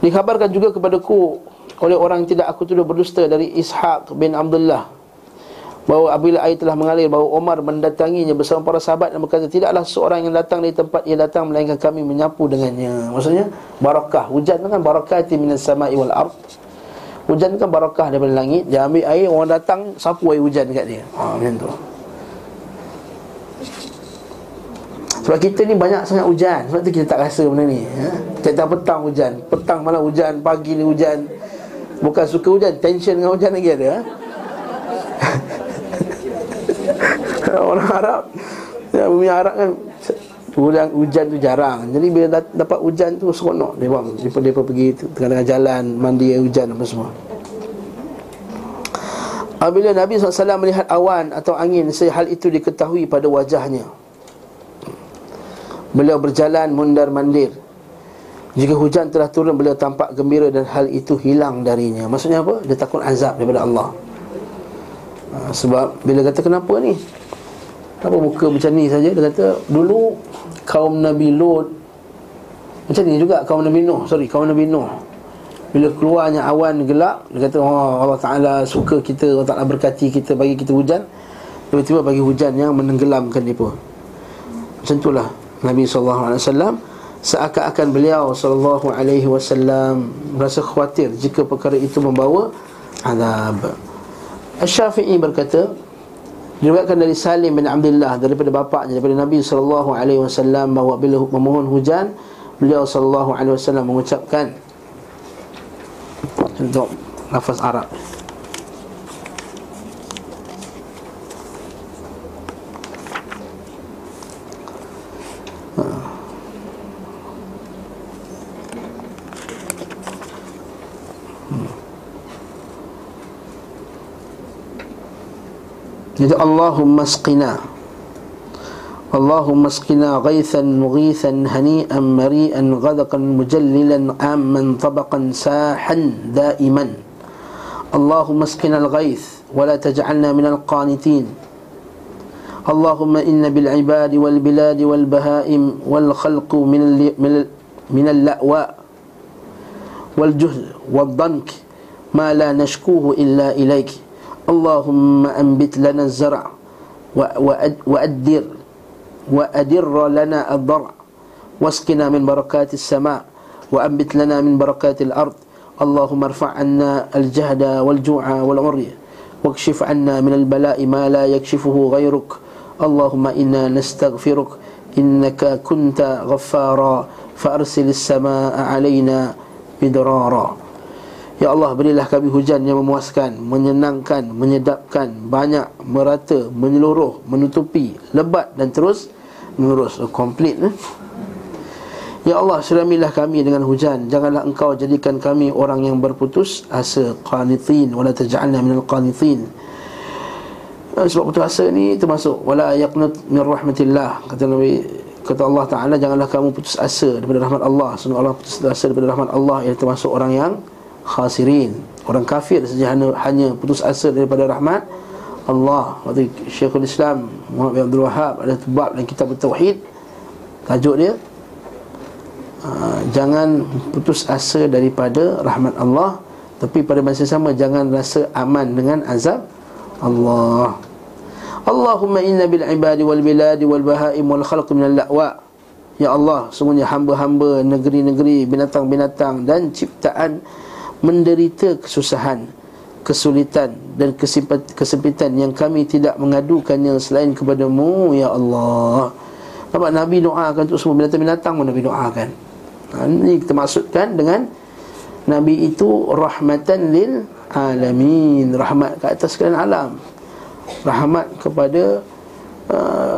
S1: Dikhabarkan juga kepadaku oleh orang yang tidak aku tuduh berdusta dari Ishaq bin Abdullah bahawa apabila air telah mengalir bahawa Omar mendatanginya bersama para sahabat dan berkata tidaklah seorang yang datang dari tempat ia datang melainkan kami menyapu dengannya. Maksudnya barakah hujan kan barakah minas sama'i wal ard. Hujan kan barakah daripada langit. Dia ambil air orang datang sapu air hujan dekat dia. Ha macam tu. Sebab kita ni banyak sangat hujan. Sebab tu kita tak rasa benda ni ya? Kita petang hujan. Petang malam hujan Pagi ni hujan. Bukan suka hujan Tension dengan hujan lagi ada ha? Orang Arab. Ya, Bumi Arab kan hujan, hujan tu jarang. Jadi bila dapat hujan tu seronok Dia buang. Dia, dia pergi tengah-tengah jalan Mandi hujan apa semua. Apabila Nabi SAW melihat awan atau angin Sehal itu diketahui pada wajahnya. Beliau berjalan mundar mandir. Jika hujan telah turun Beliau tampak gembira dan hal itu hilang darinya. Maksudnya apa? Dia takut azab daripada Allah. Ha, Sebab bila kata kenapa ni? Kenapa muka macam ni saja? Dia kata dulu kaum Nabi Lut Macam ni juga kaum Nabi Nuh Sorry kaum Nabi Nuh. Bila keluarnya awan gelap Dia kata oh, Allah Ta'ala suka kita Allah Ta'ala berkati kita Bagi kita hujan. Tiba-tiba bagi hujan yang menenggelamkan dia pun. Macam itulah Nabi SAW Seakan-akan beliau SAW Merasa khawatir Jika perkara itu membawa Azab. Al-Syafi'i berkata Diriwayatkan dari Salim bin Abdullah Daripada bapaknya Daripada Nabi SAW Bahawa bila memohon hujan Beliau SAW mengucapkan Untuk nafas Arab Jadi Allahumma asqina Allahumma asqina ghaithan mughithan hani'an mari'an ghadaqan mujallilan amman tabaqan sahan daiman Allahumma asqina al-ghaith wa la taj'alna min al-qanitin Allahumma inna bil ibadi wal biladi wal bahaim wal khalqu min min al-la'wa wal juhl wal dank ma اللهم أنبت لنا الزرع وأدر وأدر لنا الضرع. واسقنا من بركات السماء وأنبت لنا من بركات الأرض. اللهم ارفع عنا الجهد والجوع والعري. واكشف عنا من البلاء ما لا يكشفه غيرك. اللهم إنا نستغفرك. إنك كنت غفارا. فأرسل السماء علينا بدرارا Ya Allah berilah kami hujan yang memuaskan Menyenangkan, menyedapkan Banyak, merata, menyeluruh Menutupi, lebat dan terus Menerus, komplit eh? Ya Allah siramilah kami dengan hujan. Janganlah engkau jadikan kami orang yang berputus asa Qanitin Wala taja'alna minal qanitin. Eh, Sebab putus asa ni termasuk Wala yaqnut min rahmatillah. Kata Nabi Kata Allah Ta'ala Janganlah kamu putus asa daripada rahmat Allah. Sebab Allah putus asa daripada rahmat Allah. Yang termasuk orang yang khasirin. Orang kafir saja hanya, hanya putus asa daripada rahmat Allah. Waktu Syekhul Islam Muhammad bin Abdul Wahab Ada bab dalam kitab Tauhid. Tajuk dia uh, Jangan putus asa daripada rahmat Allah Tapi pada masa sama Jangan rasa aman dengan azab Allah. Allahumma inna bil ibadi wal biladi wal bahaim wal khalq min al-la'wa Ya Allah, semuanya hamba-hamba negeri-negeri, binatang-binatang dan ciptaan menderita kesusahan, kesulitan dan kesempitan yang kami tidak mengadukannya selain kepadamu ya Allah. Nampak Nabi doakan untuk semua binatang-binatang pun Nabi doakan. Ha, ini kita maksudkan dengan Nabi itu rahmatan lil alamin, rahmat ke atas sekalian alam. Rahmat kepada uh,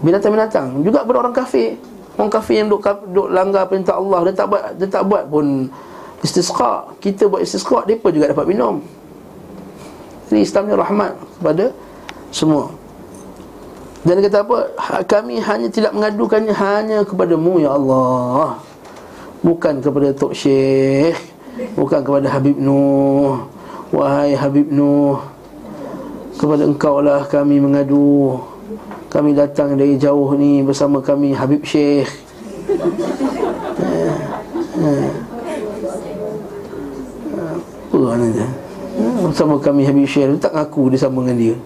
S1: binatang-binatang, juga kepada orang kafir. Orang kafir yang duk, duk langgar perintah Allah, dia tak buat dia tak buat pun istisqa. Kita buat istisqa depa juga dapat minum. Ini Islam rahmat kepada semua. Dan kata apa? Ha, kami hanya tidak mengadukannya hanya kepadamu ya Allah. Bukan kepada tok syekh bukan kepada Habib Nuh. Wahai Habib Nuh kepada engkau lah kami mengadu. Kami datang dari jauh ni bersama kami Habib Syekh eh, eh dia hmm, Sama kami Habib Syekh Tak ngaku dia sama dengan dia.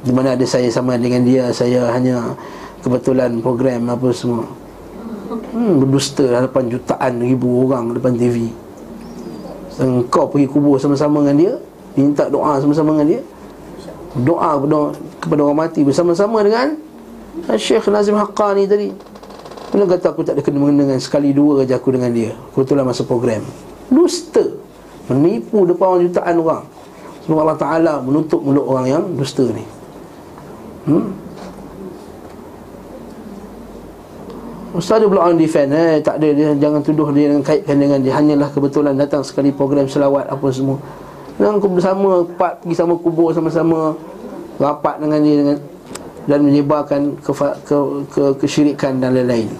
S1: Di mana ada saya sama dengan dia Saya hanya kebetulan program apa semua. Hmm, Berdusta hadapan jutaan ribu orang depan TV Engkau pergi kubur sama-sama dengan dia Minta doa sama-sama dengan dia Doa kepada, orang mati bersama-sama dengan Syekh Nazim Haqqani tadi. Bila kata aku tak ada kena dengan Sekali dua saja aku dengan dia Kebetulan masa program. Dusta Menipu depan orang jutaan orang. Sebab Allah Ta'ala menutup mulut orang yang dusta ni. Hmm? Ustaz dia pula orang defend eh, Tak ada dia Jangan tuduh dia dengan kaitkan dengan dia. Hanyalah kebetulan datang sekali program selawat Apa semua. Dan aku bersama Empat pergi sama kubur sama-sama Rapat dengan dia dengan, Dan menyebarkan ke, ke, ke, kesyirikan dan lain-lain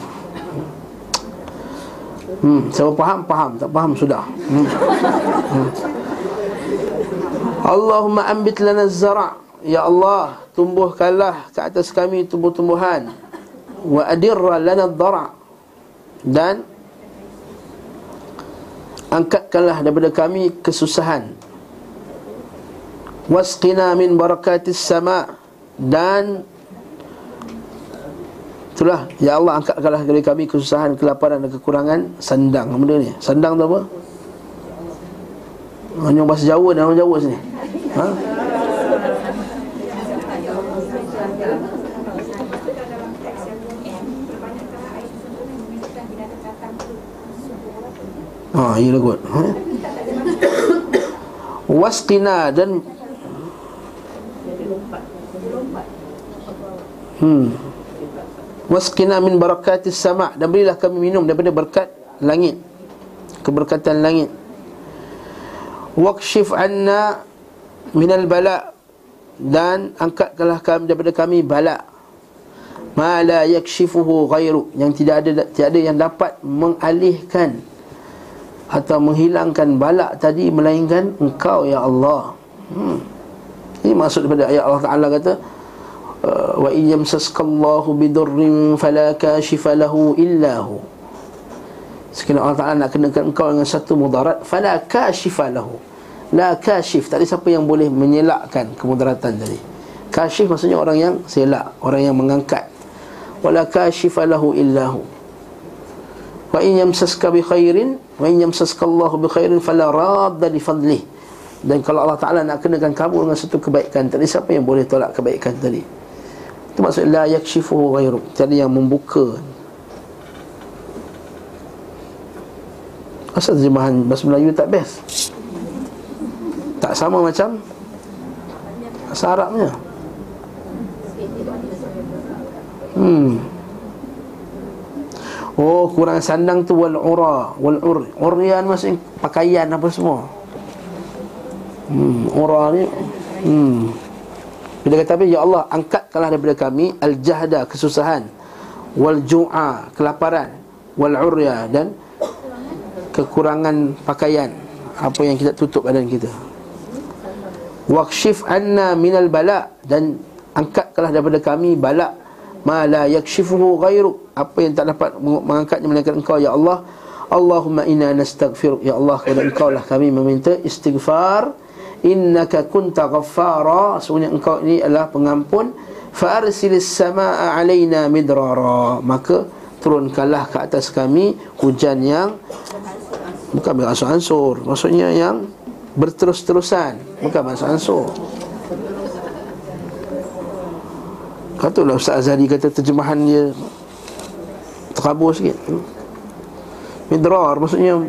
S1: Hmm, siapa faham, faham. Tak faham, sudah. Hmm. Hmm. Allahumma ambit lana zara' Ya Allah, tumbuhkanlah ke atas kami tumbuh-tumbuhan Wa adirra lana dhara' Dan Angkatkanlah daripada kami kesusahan Wasqina min barakatis sama' Dan Itulah Ya Allah angkatkanlah dari kami kesusahan, kelaparan dan kekurangan Sandang benda ni Sandang tu apa? Hanya bahasa Jawa dan orang Jawa sini ha? Ha, ya lah kot ha? Wasqina dan Hmm Wasqina min barakatis sama' Dan berilah kami minum daripada berkat langit. Keberkatan langit. Waqshif anna minal bala' Dan angkatkanlah kami daripada kami bala' Ma la yakshifuhu ghairu Yang tidak ada tidak ada yang dapat mengalihkan Atau menghilangkan balak tadi Melainkan engkau ya Allah. Hmm. Ini maksud daripada ayat Allah Ta'ala kata wa in yamsaskallahu bidurrin fala kashifa lahu illa hu. Sekiranya Allah Ta'ala nak kenakan engkau dengan satu mudarat fala kashifa lahu. La kashif tak ada siapa yang boleh menyelakkan kemudaratan tadi. Kashif maksudnya orang yang selak orang yang mengangkat. Wala kashifa lahu illa hu. Wa in yamsaska bi khairin wa in yamsaska Allah bi khairin fala radda li fadlihi Dan kalau Allah Ta'ala nak kenakan kamu dengan satu kebaikan tadi Siapa yang boleh tolak kebaikan tadi Itu maksud La yakshifuhu ghairu. Tiada yang membuka. Asal terjemahan bahasa Melayu tak best? Tak sama macam Bahasa Arabnya? Hmm. Oh kurang sandang tu wal ura wal ur. Urian maksudnya pakaian apa semua? Hmm, orang ni. Hmm. Bila kata apa? Ya Allah angkatkanlah daripada kami Al-jahda kesusahan Wal-ju'a kelaparan Wal-urya dan Kekurangan pakaian. Apa yang kita tutup badan kita. Waqshif anna minal bala Dan angkatkanlah daripada kami bala. Ma la yakshifuhu ghairu. Apa yang tak dapat mengangkatnya Melainkan engkau Ya Allah. Allahumma inna nastaghfir Ya Allah kepada engkau lah kami meminta istighfar innaka kunta ghaffara. Sebenarnya engkau ini adalah pengampun. Fa arsilis samaa alaina midrara. Maka turunkanlah ke atas kami hujan yang bukan beransur-ansur maksudnya yang berterus-terusan. Bukan beransur-ansur Katalah Ustaz Azhari kata terjemahan dia Terkabur sikit. Midrar maksudnya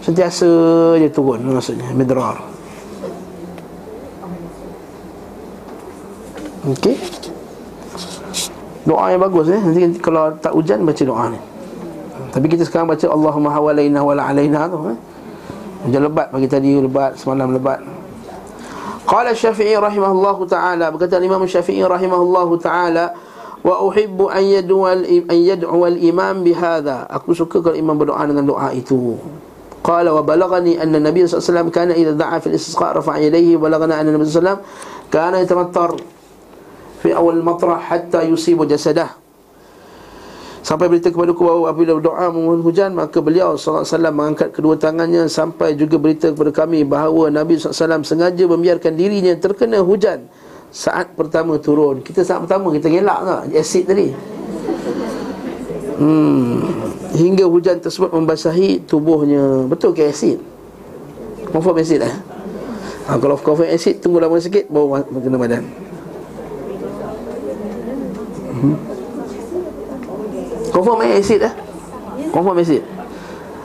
S1: Sentiasa dia turun maksudnya Midrar Okey. Doa yang bagus eh. Nanti kalau tak hujan baca doa ni. Tapi kita sekarang baca Allahumma hawalaina wala alaina tu eh. Hujan lebat pagi tadi lebat, semalam lebat. Qala Syafi'i rahimahullahu taala berkata Imam Syafi'i rahimahullahu taala wa uhibbu an yad'u an yad'u al-imam bihadha. Aku suka kalau imam berdoa dengan doa itu. Qala wa balagani anna Nabi sallallahu alaihi wasallam kana idza da'a fil istisqa rafa'a wa balagana anna Nabi sallallahu alaihi wasallam kana yatamattar fi awal matrah hatta yusibu jasadah Sampai berita kepada ku bahawa apabila berdoa memohon hujan Maka beliau SAW mengangkat kedua tangannya Sampai juga berita kepada kami bahawa Nabi SAW sengaja membiarkan dirinya terkena hujan Saat pertama turun Kita saat pertama kita gelak tak? Asid tadi hmm. Hingga hujan tersebut membasahi tubuhnya Betul ke asid? Confirm asid eh? Ha, kalau confirm asid tunggu lama sikit Baru kena badan hmm. Confirm main acid lah Confirm acid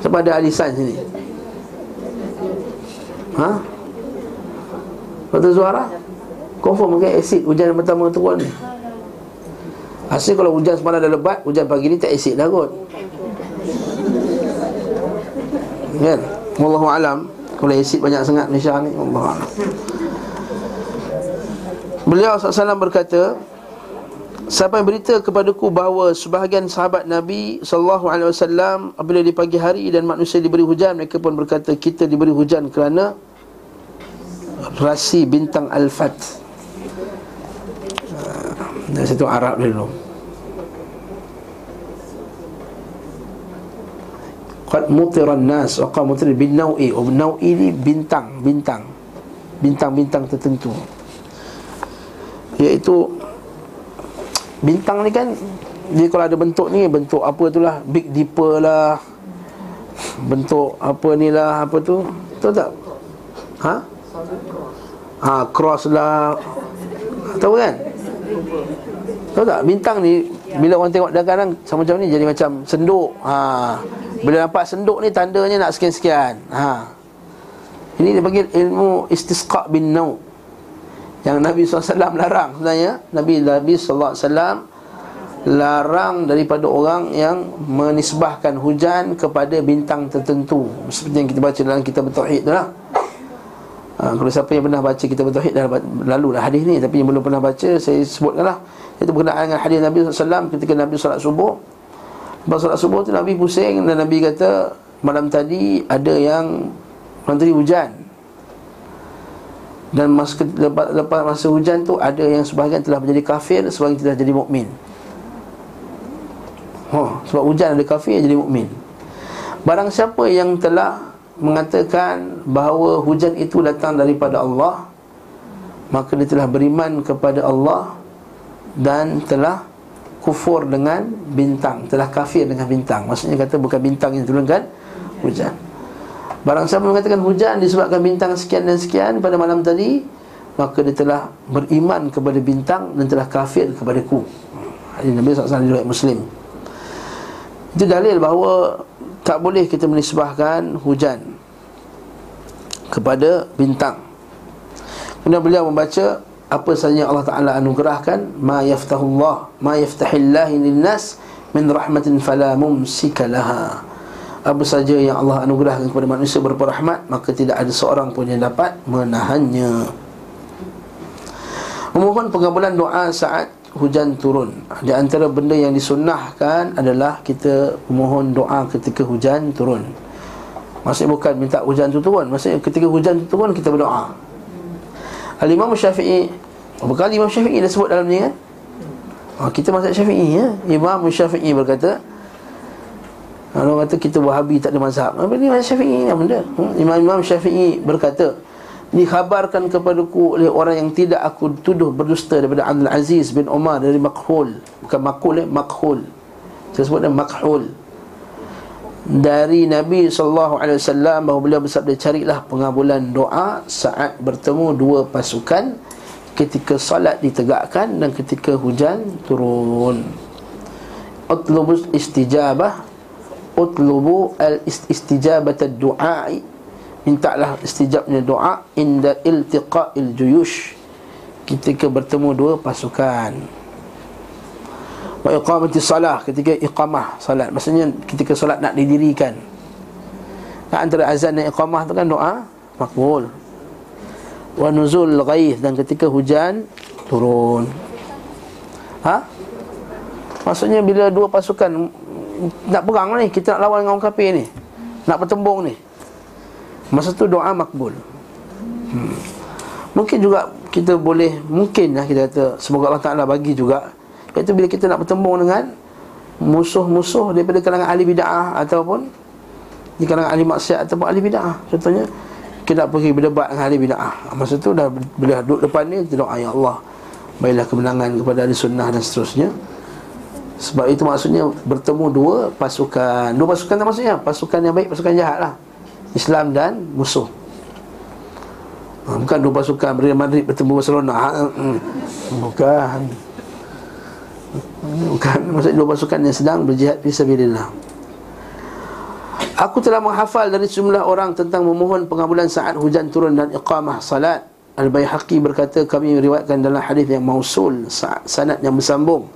S1: Sebab ada ahli sains sini Ha? Betul suara? Confirm main acid Hujan yang pertama turun ni Asyik kalau hujan semalam dah lebat Hujan pagi ni tak acid dah kot Kan? Wallahu alam Kalau acid banyak sangat Malaysia ni Wallahu alam Beliau SAW berkata Sampai berita kepadaku bahawa sebahagian sahabat Nabi sallallahu alaihi wasallam apabila di pagi hari dan manusia diberi hujan mereka pun berkata kita diberi hujan kerana rasi bintang al-fat. Dari situ Arab dulu. Qad mutiran nas wa qad mutir bin naui. Oh, naui ni bintang, bintang. Bintang-bintang tertentu. Iaitu Bintang ni kan Dia kalau ada bentuk ni Bentuk apa tu lah Big Dipper lah Bentuk apa ni lah Apa tu Tahu tak? Ha? Ha, cross lah Tahu kan? Tahu tak? Bintang ni Bila orang tengok kadang-kadang Sama macam ni Jadi macam senduk ha. Bila nampak senduk ni Tandanya nak sekian-sekian ha. Ini dia panggil ilmu istisqa bin nau' yang Nabi SAW larang sebenarnya. Nabi Nabi SAW larang daripada orang yang menisbahkan hujan kepada bintang tertentu. Seperti yang kita baca dalam kitab Tauhid tu lah. Ha, kalau siapa yang pernah baca kitab Tauhid dah lalu lah hadis ni. Tapi yang belum pernah baca saya sebutkan lah. Itu berkenaan dengan hadis Nabi SAW ketika Nabi salat subuh. Lepas salat subuh tu Nabi pusing dan Nabi kata malam tadi ada yang menteri hujan dan masa lepas, lepas masa hujan tu ada yang sebahagian telah menjadi kafir sebahagian telah jadi mukmin. Ha, sebab hujan ada kafir jadi mukmin. Barang siapa yang telah mengatakan bahawa hujan itu datang daripada Allah maka dia telah beriman kepada Allah dan telah kufur dengan bintang telah kafir dengan bintang maksudnya kata bukan bintang yang turunkan hujan Barang siapa mengatakan hujan disebabkan bintang sekian dan sekian pada malam tadi Maka dia telah beriman kepada bintang dan telah kafir kepada ku Hadis Nabi SAW riwayat Muslim. Itu dalil bahawa tak boleh kita menisbahkan hujan kepada bintang. Kemudian beliau membaca apa sahaja Allah Ta'ala anugerahkan Ma yaftahullah Ma yaftahillahi linnas Min rahmatin fala mumsika laha apa saja yang Allah anugerahkan kepada manusia berupa rahmat maka tidak ada seorang pun yang dapat menahannya. Memohon pengabulan doa saat hujan turun. Di antara benda yang disunnahkan adalah kita memohon doa ketika hujan turun. Maksudnya bukan minta hujan tu turun. Maksudnya ketika hujan tu turun kita berdoa. Al-Imam Syafi'i berkali Imam Syafi'i dah sebut dalam ni kan ha, kita masuk Syafi'i ya? Imam Syafi'i berkata Orang kata kita wahabi tak ada mazhab. Apa ni mazhab syafi'i? Yang benda? Imam-imam syafi'i berkata Dikhabarkan kepadaku oleh orang yang tidak aku tuduh berdusta Daripada Abdul Aziz bin Umar dari Makhul. Bukan Makhul eh, Makhul. Saya sebutnya Makhul. Dari Nabi SAW bahawa beliau bersabda carilah pengabulan doa saat bertemu dua pasukan ketika salat ditegakkan dan ketika hujan turun. Utlubus istijabah utlubu al istijabat ad-du'a mintalah istijabnya doa inda iltiqa'il juyush. Ketika bertemu dua pasukan. Wa iqamati salah ketika iqamah salat. Maksudnya ketika solat nak didirikan. Nah, antara azan dan iqamah tu kan doa makbul. Wa nuzul ghaith dan ketika hujan turun. Ha? Maksudnya bila dua pasukan nak perang ni Kita nak lawan dengan orang kafir ni. Nak bertembung ni. Masa tu doa makbul. Hmm. Mungkin juga kita boleh Mungkin lah kita kata Semoga Allah Ta'ala bagi juga Iaitu bila kita nak bertembung dengan Musuh-musuh daripada kalangan ahli bida'ah Ataupun Di kalangan ahli maksiat ataupun ahli bida'ah Contohnya Kita nak pergi berdebat dengan ahli bida'ah Masa tu dah Bila duduk depan ni Kita doa Ya Allah Baiklah kemenangan kepada ahli sunnah dan seterusnya sebab itu maksudnya bertemu dua pasukan. Dua pasukan tak maksudnya? Pasukan yang baik, pasukan jahat lah. Islam dan musuh. Ha, Bukan dua pasukan. Real Madrid bertemu Barcelona. Ha, hmm. Bukan. Bukan. Maksudnya dua pasukan yang sedang berjihad Fisabilillah Aku telah menghafal dari sejumlah orang Tentang memohon pengabulan saat hujan turun Dan iqamah salat. Al-Bayhaqi berkata Kami meriwayatkan dalam hadis yang mausul Sanat yang bersambung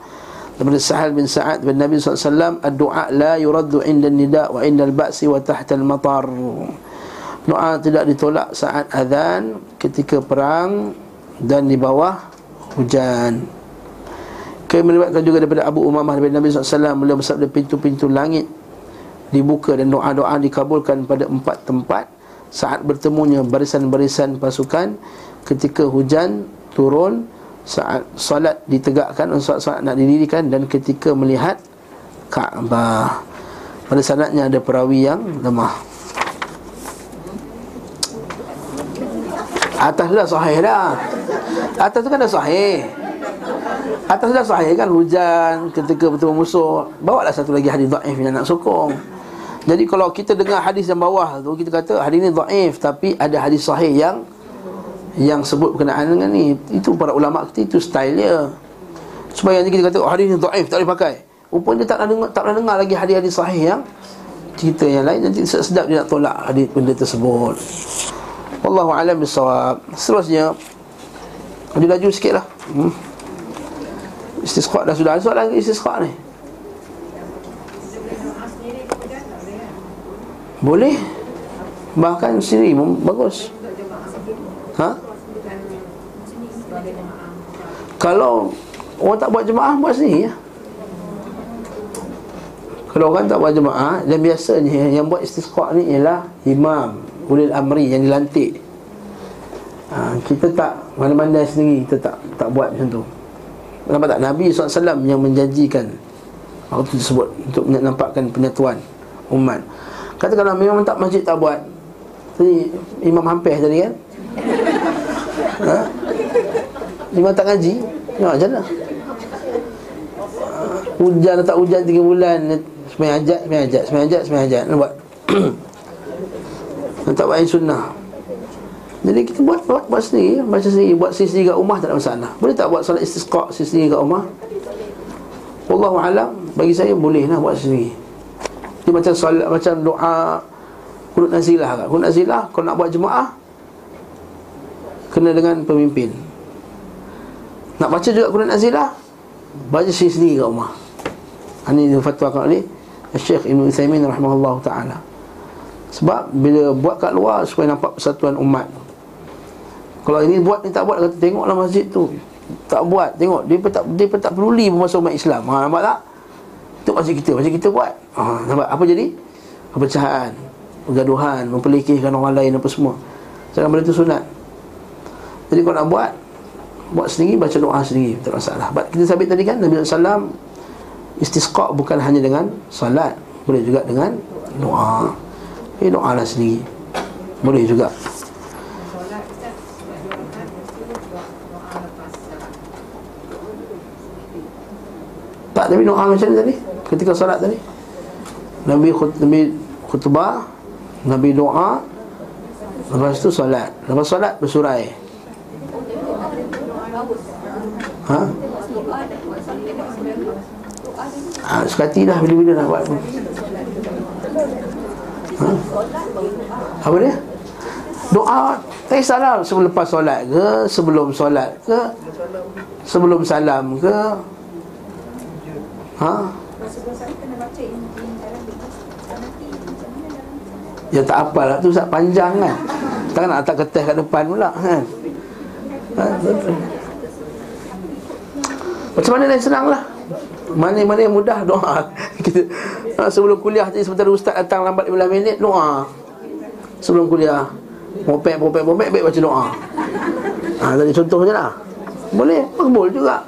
S1: daripada Sahal bin Sa'ad bin Nabi SAW Ad-du'a la yuraddu inda nida wa inda al-ba'si wa tahta al-matar. Doa tidak ditolak saat azan ketika perang dan di bawah hujan. Kami melibatkan juga daripada Abu Umamah bin Nabi SAW Beliau bersabda pintu-pintu langit dibuka dan doa-doa dikabulkan pada empat tempat Saat bertemunya barisan-barisan pasukan ketika hujan turun saat solat ditegakkan saat solat nak didirikan dan ketika melihat Kaabah. Pada sanadnya ada perawi yang lemah. Atas dah sahih dah. Atas tu kan dah sahih. Atas dah sahih kan hujan ketika bertemu musuh. Bawa lah satu lagi hadis dhaif yang nak sokong. Jadi kalau kita dengar hadis yang bawah tu kita kata hadis ni dhaif tapi ada hadis sahih yang yang sebut berkenaan dengan ni itu para ulama kita itu style dia. Supaya nanti kita kata oh, hadis ni dhaif tak boleh pakai. Rupanya dia tak pernah dengar tak pernah dengar lagi hadis-hadis sahih yang cerita yang lain. Nanti sedap dia nak tolak hadis benda tersebut. Wallahu alam bisawab seterusnya dia laju sikitlah hmm. istisqa dah sudah. Soalan istisqa ni? Boleh. Bahkan sendiri bagus. Ha Kalau orang tak buat jemaah buat sendiri ya. Kalau orang tak buat jemaah dan biasanya yang buat istisqa ni ialah imam ulil amri yang dilantik. Ha, kita tak mana-mana sendiri kita tak tak buat macam tu. Nampak tak Nabi SAW yang menjanjikan waktu tersebut untuk menampakkan penyatuan umat. Kata kalau memang tak masjid tak buat. Tadi imam hampir tadi kan? Ha? Imam tak ngaji? Ya macam mana? Hujan tak hujan 3 bulan Semai ajak, semai ajak, semai ajak, semai ajak. Dan tak buat sunnah? Jadi kita buat buat, buat sendiri Baca sendiri. Buat sendiri kat rumah tak ada masalah. Boleh tak buat solat istisqa sendiri kat rumah? Wallahu alam. Bagi saya boleh lah buat sendiri Dia macam solat Macam doa Kunut nazilah kan Kunut nazilah Kalau nak buat jemaah Kena dengan pemimpin Nak baca juga kunut nazilah Baca sendiri-sendiri kat rumah. Ini fatwa kat ni Syekh Ibn Uthaymin rahimahullah ta'ala. Sebab bila buat kat luar Supaya nampak persatuan umat. Kalau ini buat ni tak buat Kata tengoklah masjid tu. Tak buat Tengok. Dia pun tak, dia pun tak peduli Masa umat Islam. Ha, Nampak tak? Itu masjid kita Masjid kita buat. Ha, Nampak? Apa jadi? Perpecahan Pergaduhan Memperlikihkan orang lain Apa semua. Jangan benda tu sunat. Jadi kalau nak buat Buat sendiri Baca doa sendiri Tak masalah. Kita sabit tadi kan Nabi SAW Istisqa bukan hanya dengan salat Boleh juga dengan doa. Eh doa lah sendiri. Boleh juga. Tak, Nabi doa macam tadi? Ketika salat tadi? Nabi, khut, Nabi khutbah Nabi doa Lepas tu salat. Lepas salat bersurai Ha? ha, Sekati dah bila-bila nak buat pun ha? Apa dia? Doa Tak kisahlah sebelum lepas solat ke Sebelum solat ke Sebelum salam ke Ha? Ya tak apalah tu sangat panjang kan Takkan nak letak kertas kat depan pula kan ha? Macam mana yang senang lah. Mana-mana yang mudah doa. Kita ha, sebelum kuliah tadi sebentar ustaz datang lambat 15 minit doa. Sebelum kuliah. Popek popek popek baik baca doa. Ha tadi contohnya lah. Boleh makbul juga.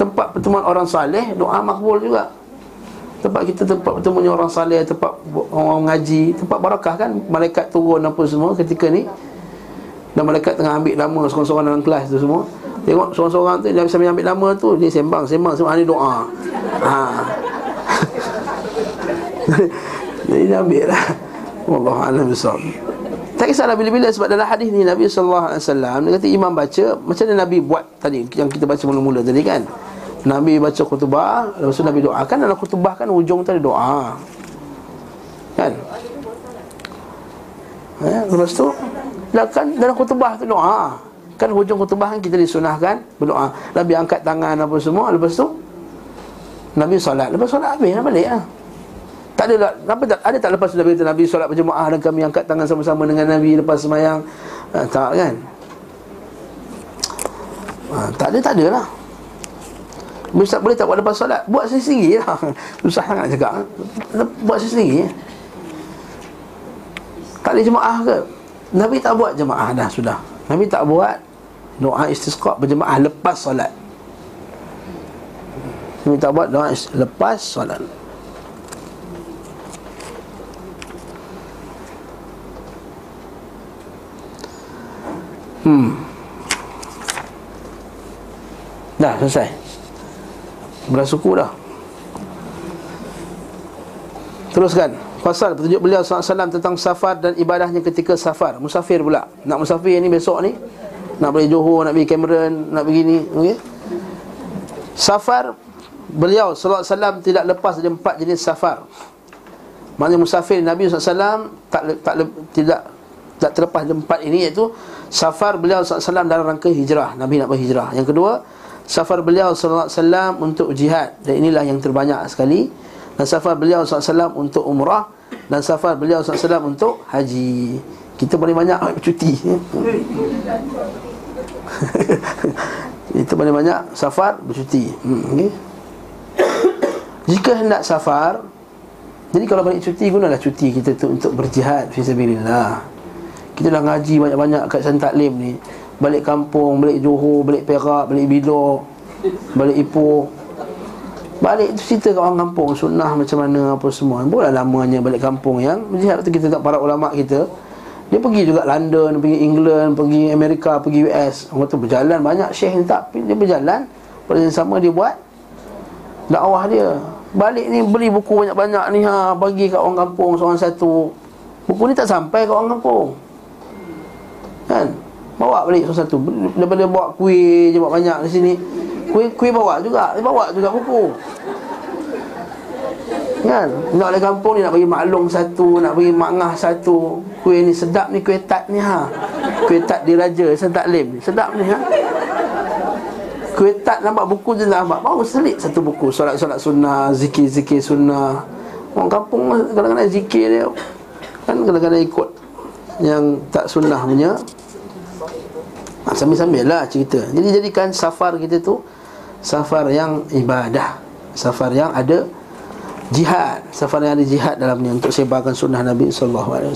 S1: Tempat pertemuan orang saleh doa makbul juga. Tempat kita tempat pertemuan orang saleh tempat orang mengaji tempat barakah kan? Malaikat turun apa semua ketika ni. Dan malaikat tengah ambil nama seorang-seorang dalam kelas tu semua Tengok seorang-seorang tu Dia bisa ambil nama tu Dia sembang Sembang semua Ini doa. Ha. Jadi dia ambil lah. Allah Alam besar tak kisahlah bila-bila sebab dalam hadis ni Nabi SAW Dia kata imam baca Macam mana Nabi buat tadi Yang kita baca mula-mula tadi kan? Nabi baca khutbah Lepas tu Nabi doa Kan dalam khutbah kan ujung tadi doa. Kan? Eh, Lepas tu kan dalam khutbah tu doa Kan hujung khutbah kan kita disunahkan berdoa. Nabi angkat tangan apa semua lepas tu Nabi solat. Lepas solat habis dah balik lah. Tak ada apa tak ada tak lepas Nabi Nabi solat berjemaah dan kami angkat tangan sama-sama dengan Nabi lepas sembahyang. Ha, tak kan? Ha, tak ada tak ada lah. Ustaz boleh tak buat lepas solat? Buat sendiri lah. Susah sangat cakap. Buat sendiri. Tak ada jemaah ke? Nabi tak buat jemaah dah sudah. Nabi tak buat doa istisqa berjemaah lepas solat. Minta buat doa lepas solat. Hmm. Dah selesai. Beras suku dah. Teruskan. Pasal petunjuk beliau SAW tentang safar dan ibadahnya ketika safar. Musafir pula. Nak musafir ni besok ni. Nak pergi Johor, nak pergi Cameron, nak pergi ni okay? Safar Beliau SAW tidak lepas dari empat jenis safar. Maksudnya musafir Nabi SAW tak, tak, tidak tak terlepas dari empat ini iaitu Safar beliau SAW dalam rangka hijrah. Nabi nak berhijrah Yang kedua Safar beliau SAW untuk jihad. Dan inilah yang terbanyak sekali. Dan safar beliau SAW untuk umrah. Dan safar beliau SAW untuk haji. Kita paling banyak cuti Itu paling banyak safar bercuti. Hmm, okay. Jika hendak safar Jadi kalau balik cuti Gunalah cuti kita tu untuk berjihad Fisabilillah Kita dah ngaji banyak-banyak kat Santak Lim ni. Balik kampung, balik Johor, balik Perak, balik Bilo Balik Ipoh. Balik tu cerita kat orang kampung Sunnah macam mana apa semua. Boleh lamanya balik kampung yang Berjihad. Tu kita tak para ulama' kita dia pergi juga London, pergi England, pergi Amerika, pergi US. Orang tu berjalan. Banyak syekh ni tak dia berjalan. Pada yang sama dia buat dakwah dia. Balik ni beli buku banyak-banyak ni ha bagi kat orang kampung seorang satu. Buku ni tak sampai ke orang kampung. Kan? Bawa balik satu-satu Daripada bawa kuih je banyak di sini. Kuih, kuih bawa juga. Bawa juga buku. Kan? Nak balik kampung ni nak bagi maklum satu Nak bagi mangah satu Kuih ni sedap ni kuih tat ni ha. Kuih tat diraja Sedap lim Sedap ni ha. Kuih tat nampak buku je nampak Bawa selit satu buku. Solat-solat sunnah Zikir-zikir sunnah. Orang kampung kadang-kadang zikir dia. Kan kadang-kadang ikut Yang tak sunnah punya. Ha, Sambil-sambil lah cerita. Jadi jadikan safar kita tu Safar yang ibadah. Safar yang ada Jihad. Safar yang ada jihad dalamnya Untuk sebarkan sunnah Nabi SAW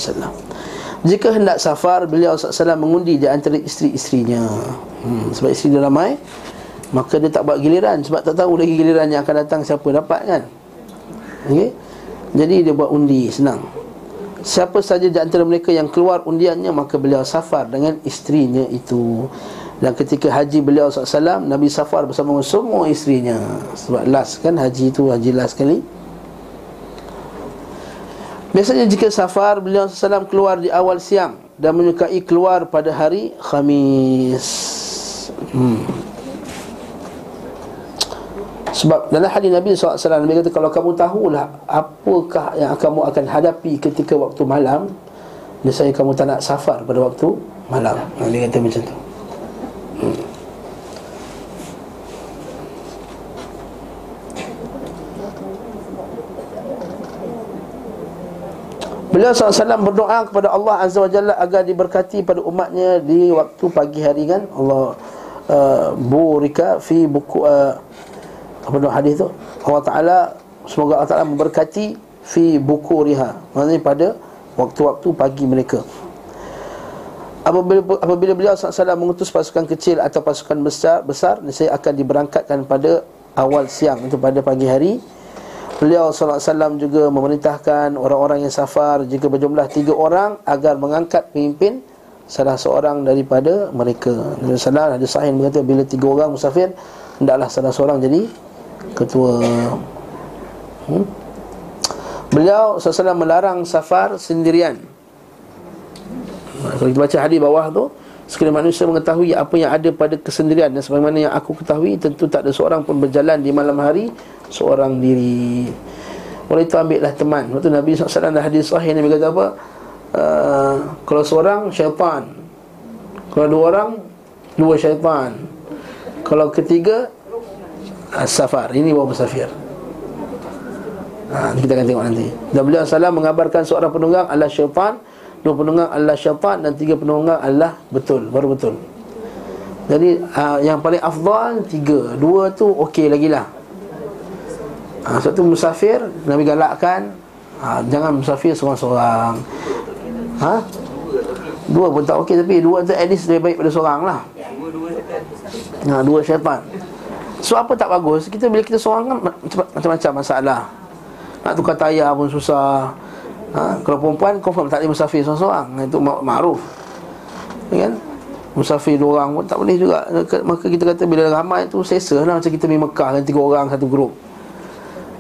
S1: Jika hendak safar Beliau SAW mengundi di antara isteri-isterinya. Hmm, Sebab isteri dia ramai Maka dia tak buat giliran. Sebab tak tahu lagi giliran yang akan datang Siapa dapat kan? Okay? Jadi dia buat undi Senang. Siapa saja di antara mereka yang keluar undiannya Maka beliau safar dengan isterinya itu. Dan ketika haji beliau SAW Nabi safar bersama semua isterinya. Sebab last kan haji itu haji last sekali Biasanya jika safar beliau SAW keluar di awal siang Dan menyukai keluar pada hari Khamis. Hmm. Sebab dalam hadis Nabi SAW Nabi kata kalau kamu tahulah Apakah yang kamu akan hadapi ketika waktu malam Misalnya kamu tak nak safar pada waktu malam. Nabi kata macam tu Beliau SAW berdoa kepada Allah Azza wa Jalla Agar diberkati pada umatnya Di waktu pagi hari kan? Allah uh, Burika fi buku uh, apa nama hadis tu? Allah Taala semoga Allah Taala memberkati fi buku riha maksudnya pada waktu-waktu pagi mereka. Apabila apabila beliau SAW mengutus pasukan kecil atau pasukan besar besar saya akan diberangkatkan pada awal siang itu pada pagi hari Beliau SAW juga memerintahkan orang-orang yang safar Jika berjumlah tiga orang Agar mengangkat pemimpin Salah seorang daripada mereka. Nabi SAW ada sahih berkata Bila tiga orang musafir Hendaklah salah seorang jadi ketua. Hmm? Beliau SAW melarang safar sendirian. Kalau kita baca hadis bawah tu Sekiranya manusia mengetahui apa yang ada pada kesendirian Dan sebagaimana yang aku ketahui Tentu tak ada seorang pun berjalan di malam hari Seorang diri. Oleh itu ambillah teman. Waktu Nabi SAW ada hadis sahih Nabi kata apa? Uh, Kalau seorang syaitan. Kalau dua orang Dua syaitan. Kalau ketiga As-Safar Ini bawa musafir ha, Kita akan tengok nanti. Dan beliau salam mengabarkan seorang penunggang Allah syaitan Dua penunggang Allah syaitan Dan tiga penunggang Allah betul Baru betul. Jadi ha, yang paling afdal Tiga. Dua tu okey lagi lah. Ha, Sebab tu musafir Nabi galakkan ha, Jangan musafir seorang-seorang. Ha? Dua pun tak okey Tapi dua tu at least lebih baik pada seorang lah. Ha, dua syaitan So apa tak bagus? Kita bila kita seorang kan Macam-macam masalah. Nak tukar tayar pun susah ha? Kalau perempuan confirm tak boleh musafir seorang-seorang. Itu ma'ruf. Ya kan? Musafir dua orang pun tak boleh juga. Maka kita kata bila ramai tu Sesa lah macam kita pergi Mekah kan? Tiga orang satu grup.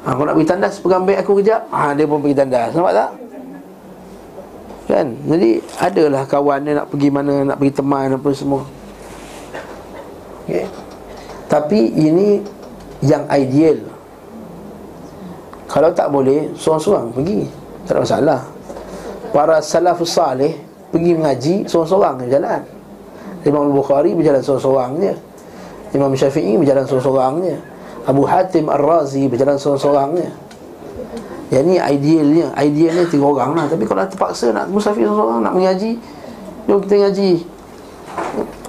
S1: Ha, Kalau nak pergi tandas Pegang beg aku kejap? Ha, Dia pun pergi tandas. Nampak tak? Kan? Jadi adalah kawan dia nak pergi mana Nak pergi teman apa semua. Okay tapi ini yang ideal. Kalau tak boleh Seorang-seorang pergi Tak ada masalah. Para salafus salih Pergi mengaji Seorang-seorang jalan. Imam Al-Bukhari berjalan seorang-seorang je. Imam Syafi'i berjalan seorang-seorang je. Abu Hatim Ar-Razi berjalan seorang-seorang je. Yang ni idealnya Idealnya tiga orang lah. Tapi kalau terpaksa nak musafir seorang-seorang Nak mengaji Jom kita ngaji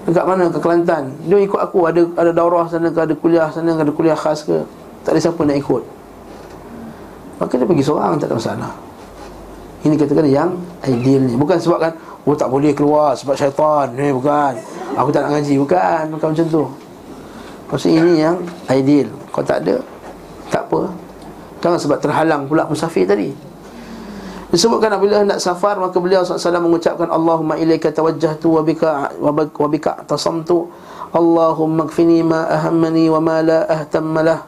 S1: Dekat mana? Ke Kelantan. Dia ikut aku. Ada ada daurah sana ke Ada kuliah sana ke Ada kuliah khas ke. Tak ada siapa nak ikut. Maka dia pergi seorang Tak ada masalah Ini katakan yang ideal ni. Bukan sebab kan Oh tak boleh keluar Sebab syaitan. Ni bukan. Aku tak nak ngaji. Bukan Bukan macam tu. Maksudnya ini yang ideal. Kalau tak ada Tak apa. Jangan sebab terhalang pula musafir tadi. Disebutkan apabila hendak safar maka beliau SAW mengucapkan Allahumma ilaika tawajjahtu wa bika wa bika tasamtu Allahumma kfini ma ahammani wa ma la ahtamma lah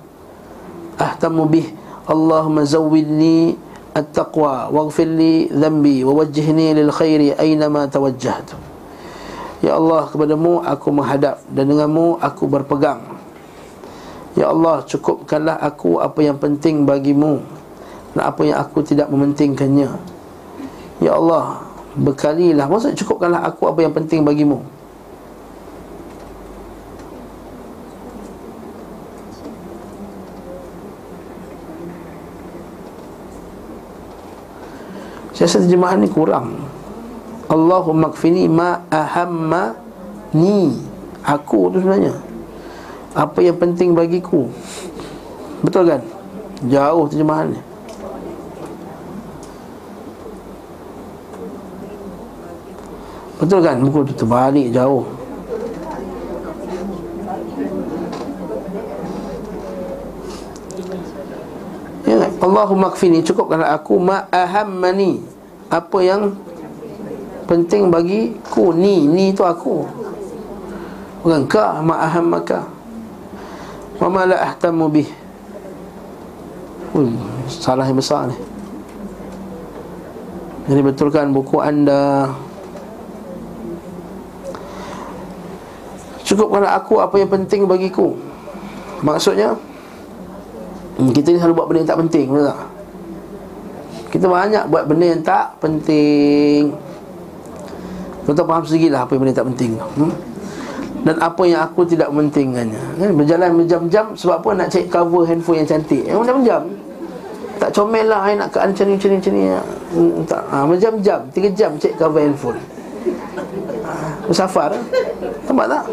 S1: ahtammu bih. Allahumma zawwidni التقوى واغفر لي ذنبي ووجهني للخير أينما توجهت. Ya Allah kepadamu aku menghadap dan denganmu aku berpegang. Ya Allah cukupkanlah aku apa yang penting bagimu dan apa yang aku tidak mementingkannya. Ya Allah bekalilah maksud cukupkanlah aku apa yang penting bagimu? Saya rasa terjemahan ni kurang. Allahumma kfini ma ahamma ni. Aku tu sebenarnya. Apa yang penting bagiku. Betul kan? Jauh terjemahan ni. Betul kan? Buku tu terbalik jauh Ya, Allahumma kfini cukupkanlah aku ma ahammani. Apa yang penting bagi ku ni ni tu aku. Bukan ka ma ahammaka. Wa ma la ahtamu bih. Uh, salah yang besar ni. Jadi betulkan buku anda. Cukupkanlah aku apa yang penting bagiku. Maksudnya Hmm, kita ni selalu buat benda yang tak penting Betul tak? Kita banyak buat benda yang tak penting. Tuan-tuan faham sendiri lah apa yang benda yang tak penting hmm? Dan apa yang aku tidak mementingkannya kan? Berjalan berjam-jam Sebab apa? Nak cek cover handphone yang cantik. Yang berjam-jam. Tak comel lah nak ke? Macam ni, macam ni, macam ni. Hmm, tak, ha, Berjam-jam, tiga jam cek cover handphone. Ha, Bersafar. Nampak tak?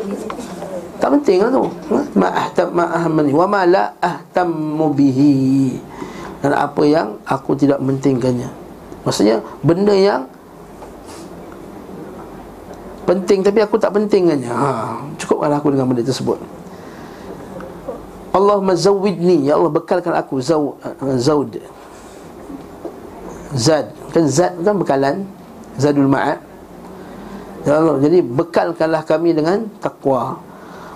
S1: Tak penting lah tu. Ha? Ma ahtam ma Wa ma la ahtammu bihi. Dan apa yang aku tidak mentingkannya Maksudnya benda yang Penting tapi aku tak pentingkannya. Ha, Cukuplah aku dengan benda tersebut. Allahumma zawidni Ya Allah bekalkan aku Zaw, uh, Zawd. Zad. Kan zad kan bekalan. Zadul ma'ad. Ya Allah Jadi bekalkanlah kami dengan takwa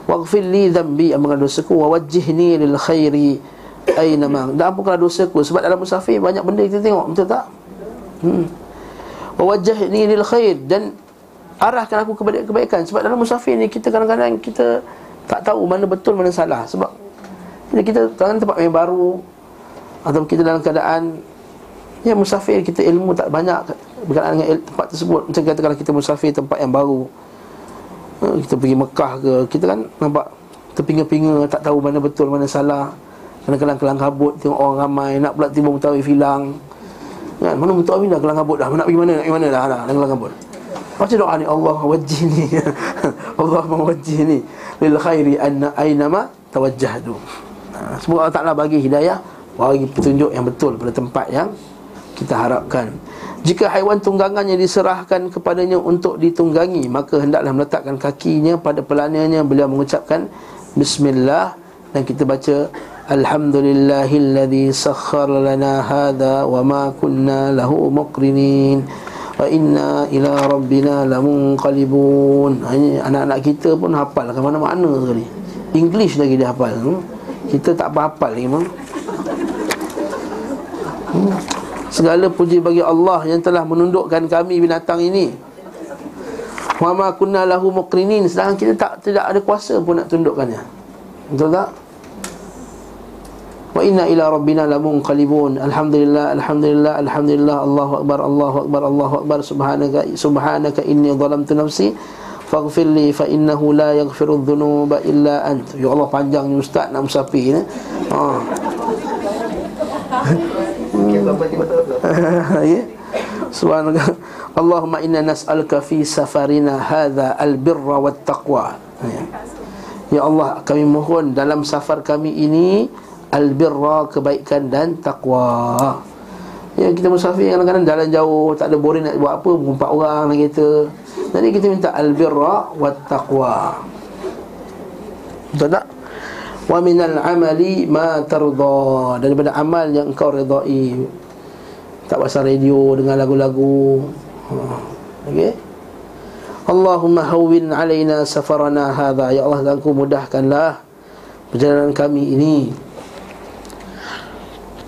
S1: Waghfir li dhanbi ampunkan dosaku. Wa wajjihni lil khairi aina ma. Dan ampunkan dosaku. Sebab dalam musafir banyak benda kita tengok betul tak? Hmm. Wa wajjihni lil khair. Dan arahkan aku kepada kebaikan. Sebab dalam musafir ni kita kadang-kadang kita tak tahu mana betul mana salah. Sebab kita dalam tempat yang baru atau kita dalam keadaan ya musafir kita ilmu tak banyak berkaitan dengan tempat tersebut. Macam kata kalau kita musafir tempat yang baru Ha, kita pergi Mekah ke Kita kan nampak Terpinga-pinga Tak tahu mana betul Mana salah. Kadang-kadang kelang kabut Tengok orang ramai Nak pula tiba mutawi filang kan? Mana mutawi dah kelang kabut dah? Nak pergi mana? Nak pergi mana dah? Dah kelang kabut. Macam doa ni Allah wajih ni. Allah mewajih ni. Lil khairi anna aynama tawajjahdu ha, Semoga Allah Ta'ala bagi hidayah Bagi petunjuk yang betul Pada tempat yang Kita harapkan. Jika haiwan tunggangan yang diserahkan kepadanya untuk ditunggangi Maka hendaklah meletakkan kakinya pada pelananya. Beliau mengucapkan Bismillah. Dan kita baca Alhamdulillahilladzi sakhar lana hadha Wa ma kunna lahu muqrinin Wa inna ila rabbina lamunqalibun. Anak-anak kita pun hafal. Ke mana-mana sekali English lagi dia hafal. Hmm? Kita tak apa-hafal ni memang hmm? Segala puji bagi Allah yang telah menundukkan kami binatang ini. Wa ma kunna lahu muqrinin sedangkan kita tak tidak ada kuasa pun nak tundukkannya. Betul tak? Wa inna ila rabbina lamunqalibun. Alhamdulillah, alhamdulillah, alhamdulillah. Allahu akbar, Allahu akbar, Allahu akbar. Subhanaka subhanaka inni dhalamtu nafsi faghfir li fa innahu la yaghfiru dhunuba illa ant. Ya Allah panjangnya ustaz nak musafir ni. Ha. ya. Subhanallah. Allahumma inna nas'aluka fi safarina hadha albirra wat taqwa ya. ya Allah kami mohon dalam safar kami ini albirra kebaikan dan takwa Ya kita musafir kadang-kadang jalan jauh Tak ada boring nak buat apa Empat orang dalam kereta Jadi kita minta Albirra wa taqwa Betul tak? wa minal amali ma tarda. Daripada amal yang engkau redai tak pasal radio dengan lagu-lagu. Ha. okey? Allahumma hawwin alaina safarana hadha. Ya Allah dan mudahkanlah perjalanan kami ini.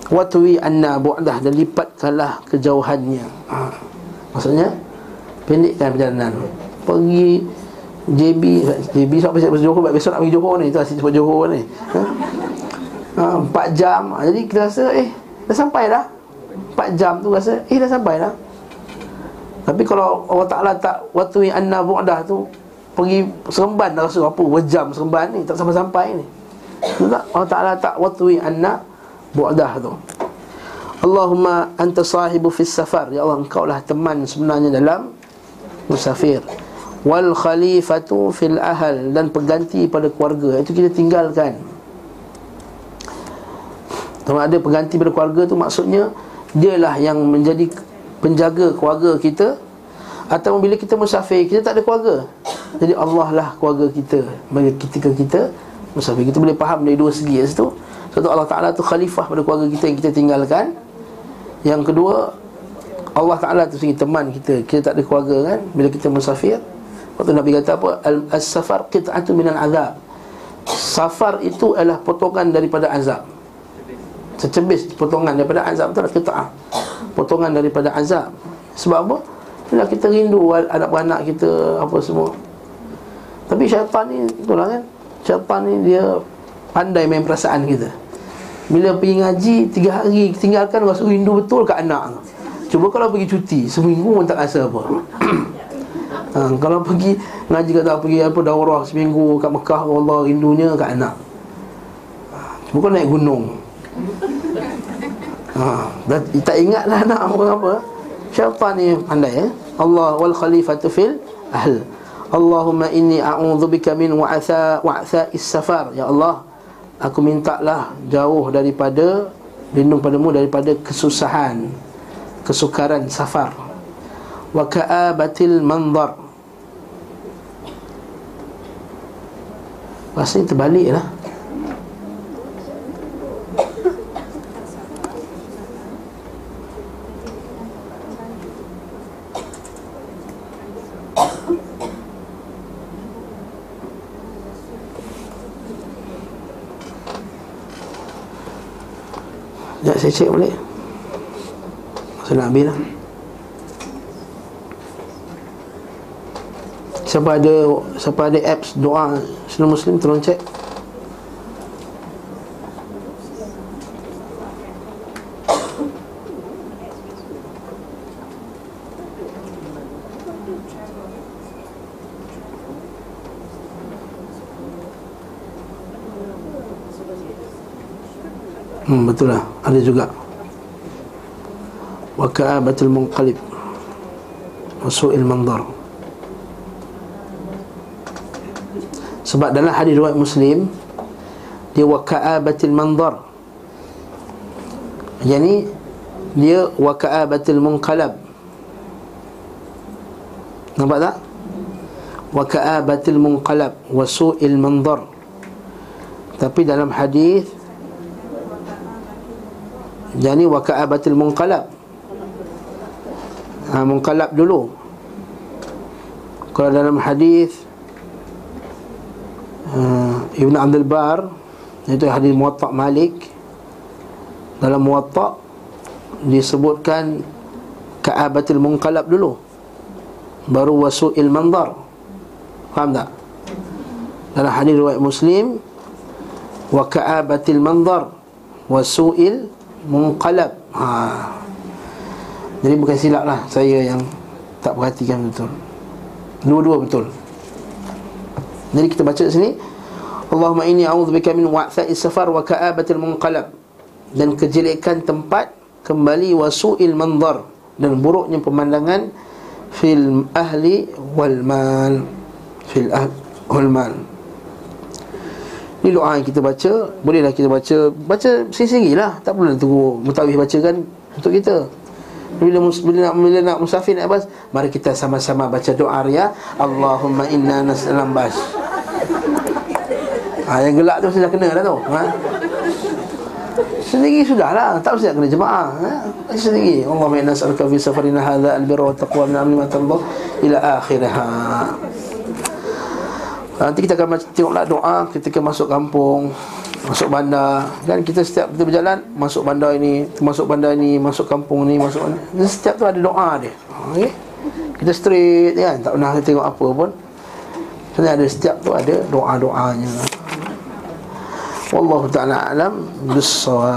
S1: Watwi anna bu'dah Dan lipatkanlah kejauhannya. Ha. Maksudnya Pendekkan perjalanan. Pergi JB JB siapa siapa Johor Besok nak pergi Johor ni. Itu asyik sebut Johor ni. Ha? ha, 4 jam. Jadi kita rasa Eh dah sampai dah 4 jam tu rasa Eh dah sampai dah. Tapi kalau Allah Ta'ala tak Watwi anna bu'dah tu Pergi seremban dah rasa apa Wejam seremban ni? Tak sampai-sampai ni. Tak? Allah Ta'ala tak Watwi anna bu'dah tu. Allahumma anta sahibu fis safar. Ya Allah engkau lah teman sebenarnya dalam Musafir. Wal khalifatu fil ahal Dan pengganti pada keluarga. Itu kita tinggalkan. Kalau ada pengganti pada keluarga tu Maksudnya Dialah yang menjadi penjaga keluarga kita Atau bila kita musafir Kita tak ada keluarga. Jadi Allah lah keluarga kita Bagi ketika kita musafir. Kita boleh faham dari dua segi. Situ Satu Allah Ta'ala tu khalifah pada keluarga kita yang kita tinggalkan. Yang kedua Allah Ta'ala tu sendiri teman kita. Kita tak ada keluarga kan Bila kita musafir. Waktu Nabi kata apa? As-safar qit'atu minal azab. Safar itu adalah potongan daripada azab Secebis potongan daripada azab adalah qit'ah Potongan daripada azab. Sebab apa? Bila kita rindu anak-anak kita Apa semua. Tapi syaitan ni Itulah kan? Syaitan ni dia Pandai main perasaan kita. Bila pergi ngaji Tiga hari tinggalkan Rasa rindu betul ke anak. Cuba kalau pergi cuti Seminggu pun tak rasa apa. Ha, Kalau pergi Ngaji kata pergi apa Daurah seminggu kat Mekah Allah rindunya kat anak. Cuba kalau naik gunung ha, dah, Tak ingat lah anak apa-apa. Syaitan ni pandai eh? Allah wal khalifatu fil ahl. Allahumma inni a'udzubika min wa'atha wa'atha is-safar. Ya Allah Aku minta lah jauh daripada Lindung padamu daripada kesusahan Kesukaran safar. Wa ka'abatil manzar Rasanya terbalik cek boleh Masa nak habis lah. Siapa ada Siapa ada apps doa Sunnah Muslim tolong cek Hmm, betul lah. Ada juga. Wa ka'abatul munqalib. Wa su'il mandar. Sebab dalam hadis riwayat Muslim Dia wa ka'abatul mandar. Yang ni Dia wa ka'abatul munqalab. Nampak tak? Wa ka'abatul munqalab. Wa su'il mandar. Tapi dalam hadis jadi wa ka'abatil munqalab. Ha, Munqalab dulu. Kalau dalam hadis uh, Ibn Abdul Bar Itu hadis Muwatta' Malik. Dalam Muwatta' Disebutkan Ka'abatil munqalab dulu. Baru wasu'il mandar. Faham tak? Dalam hadis riwayat Muslim Wa ka'abatil mandar Wasu'il munqalab. Ha. Jadi bukan silap lah. Saya yang tak perhatikan betul. Dua-dua betul. Jadi kita baca sini. Allahumma inni a'udzubika min wa'tha'i safar wa ka'abatil munqalab. Dan kejelekan tempat kembali wasu'il mandar dan buruknya pemandangan fil ahli wal mal. Fil ahli wal mal ini doa yang kita baca Bolehlah kita baca. Baca sendiri-sendiri lah Tak perlu tunggu Mutawih bacakan Untuk kita. Bila, bila, nak, bila nak musafir nak bas Mari kita sama-sama baca doa ya Allahumma inna nas'alam bas. Ha, Yang gelak tu sudah kena dah tu ha? Sendiri sudah lah Tak usah kena jemaah ha? Sendiri. Allahumma inna nas'alaka fi safarina hadha Albirra wa taqwa min amni Allah Ila akhirah Nanti kita akan tengoklah doa ketika masuk kampung Masuk bandar. Kan kita setiap kita berjalan Masuk bandar ini Masuk bandar ini Masuk kampung ni Masuk ni Setiap tu ada doa dia. Okay? Kita straight kan Tak pernah tengok apa pun. Sebenarnya ada setiap tu ada doa-doanya. Wallahu ta'ala alam. Bissawab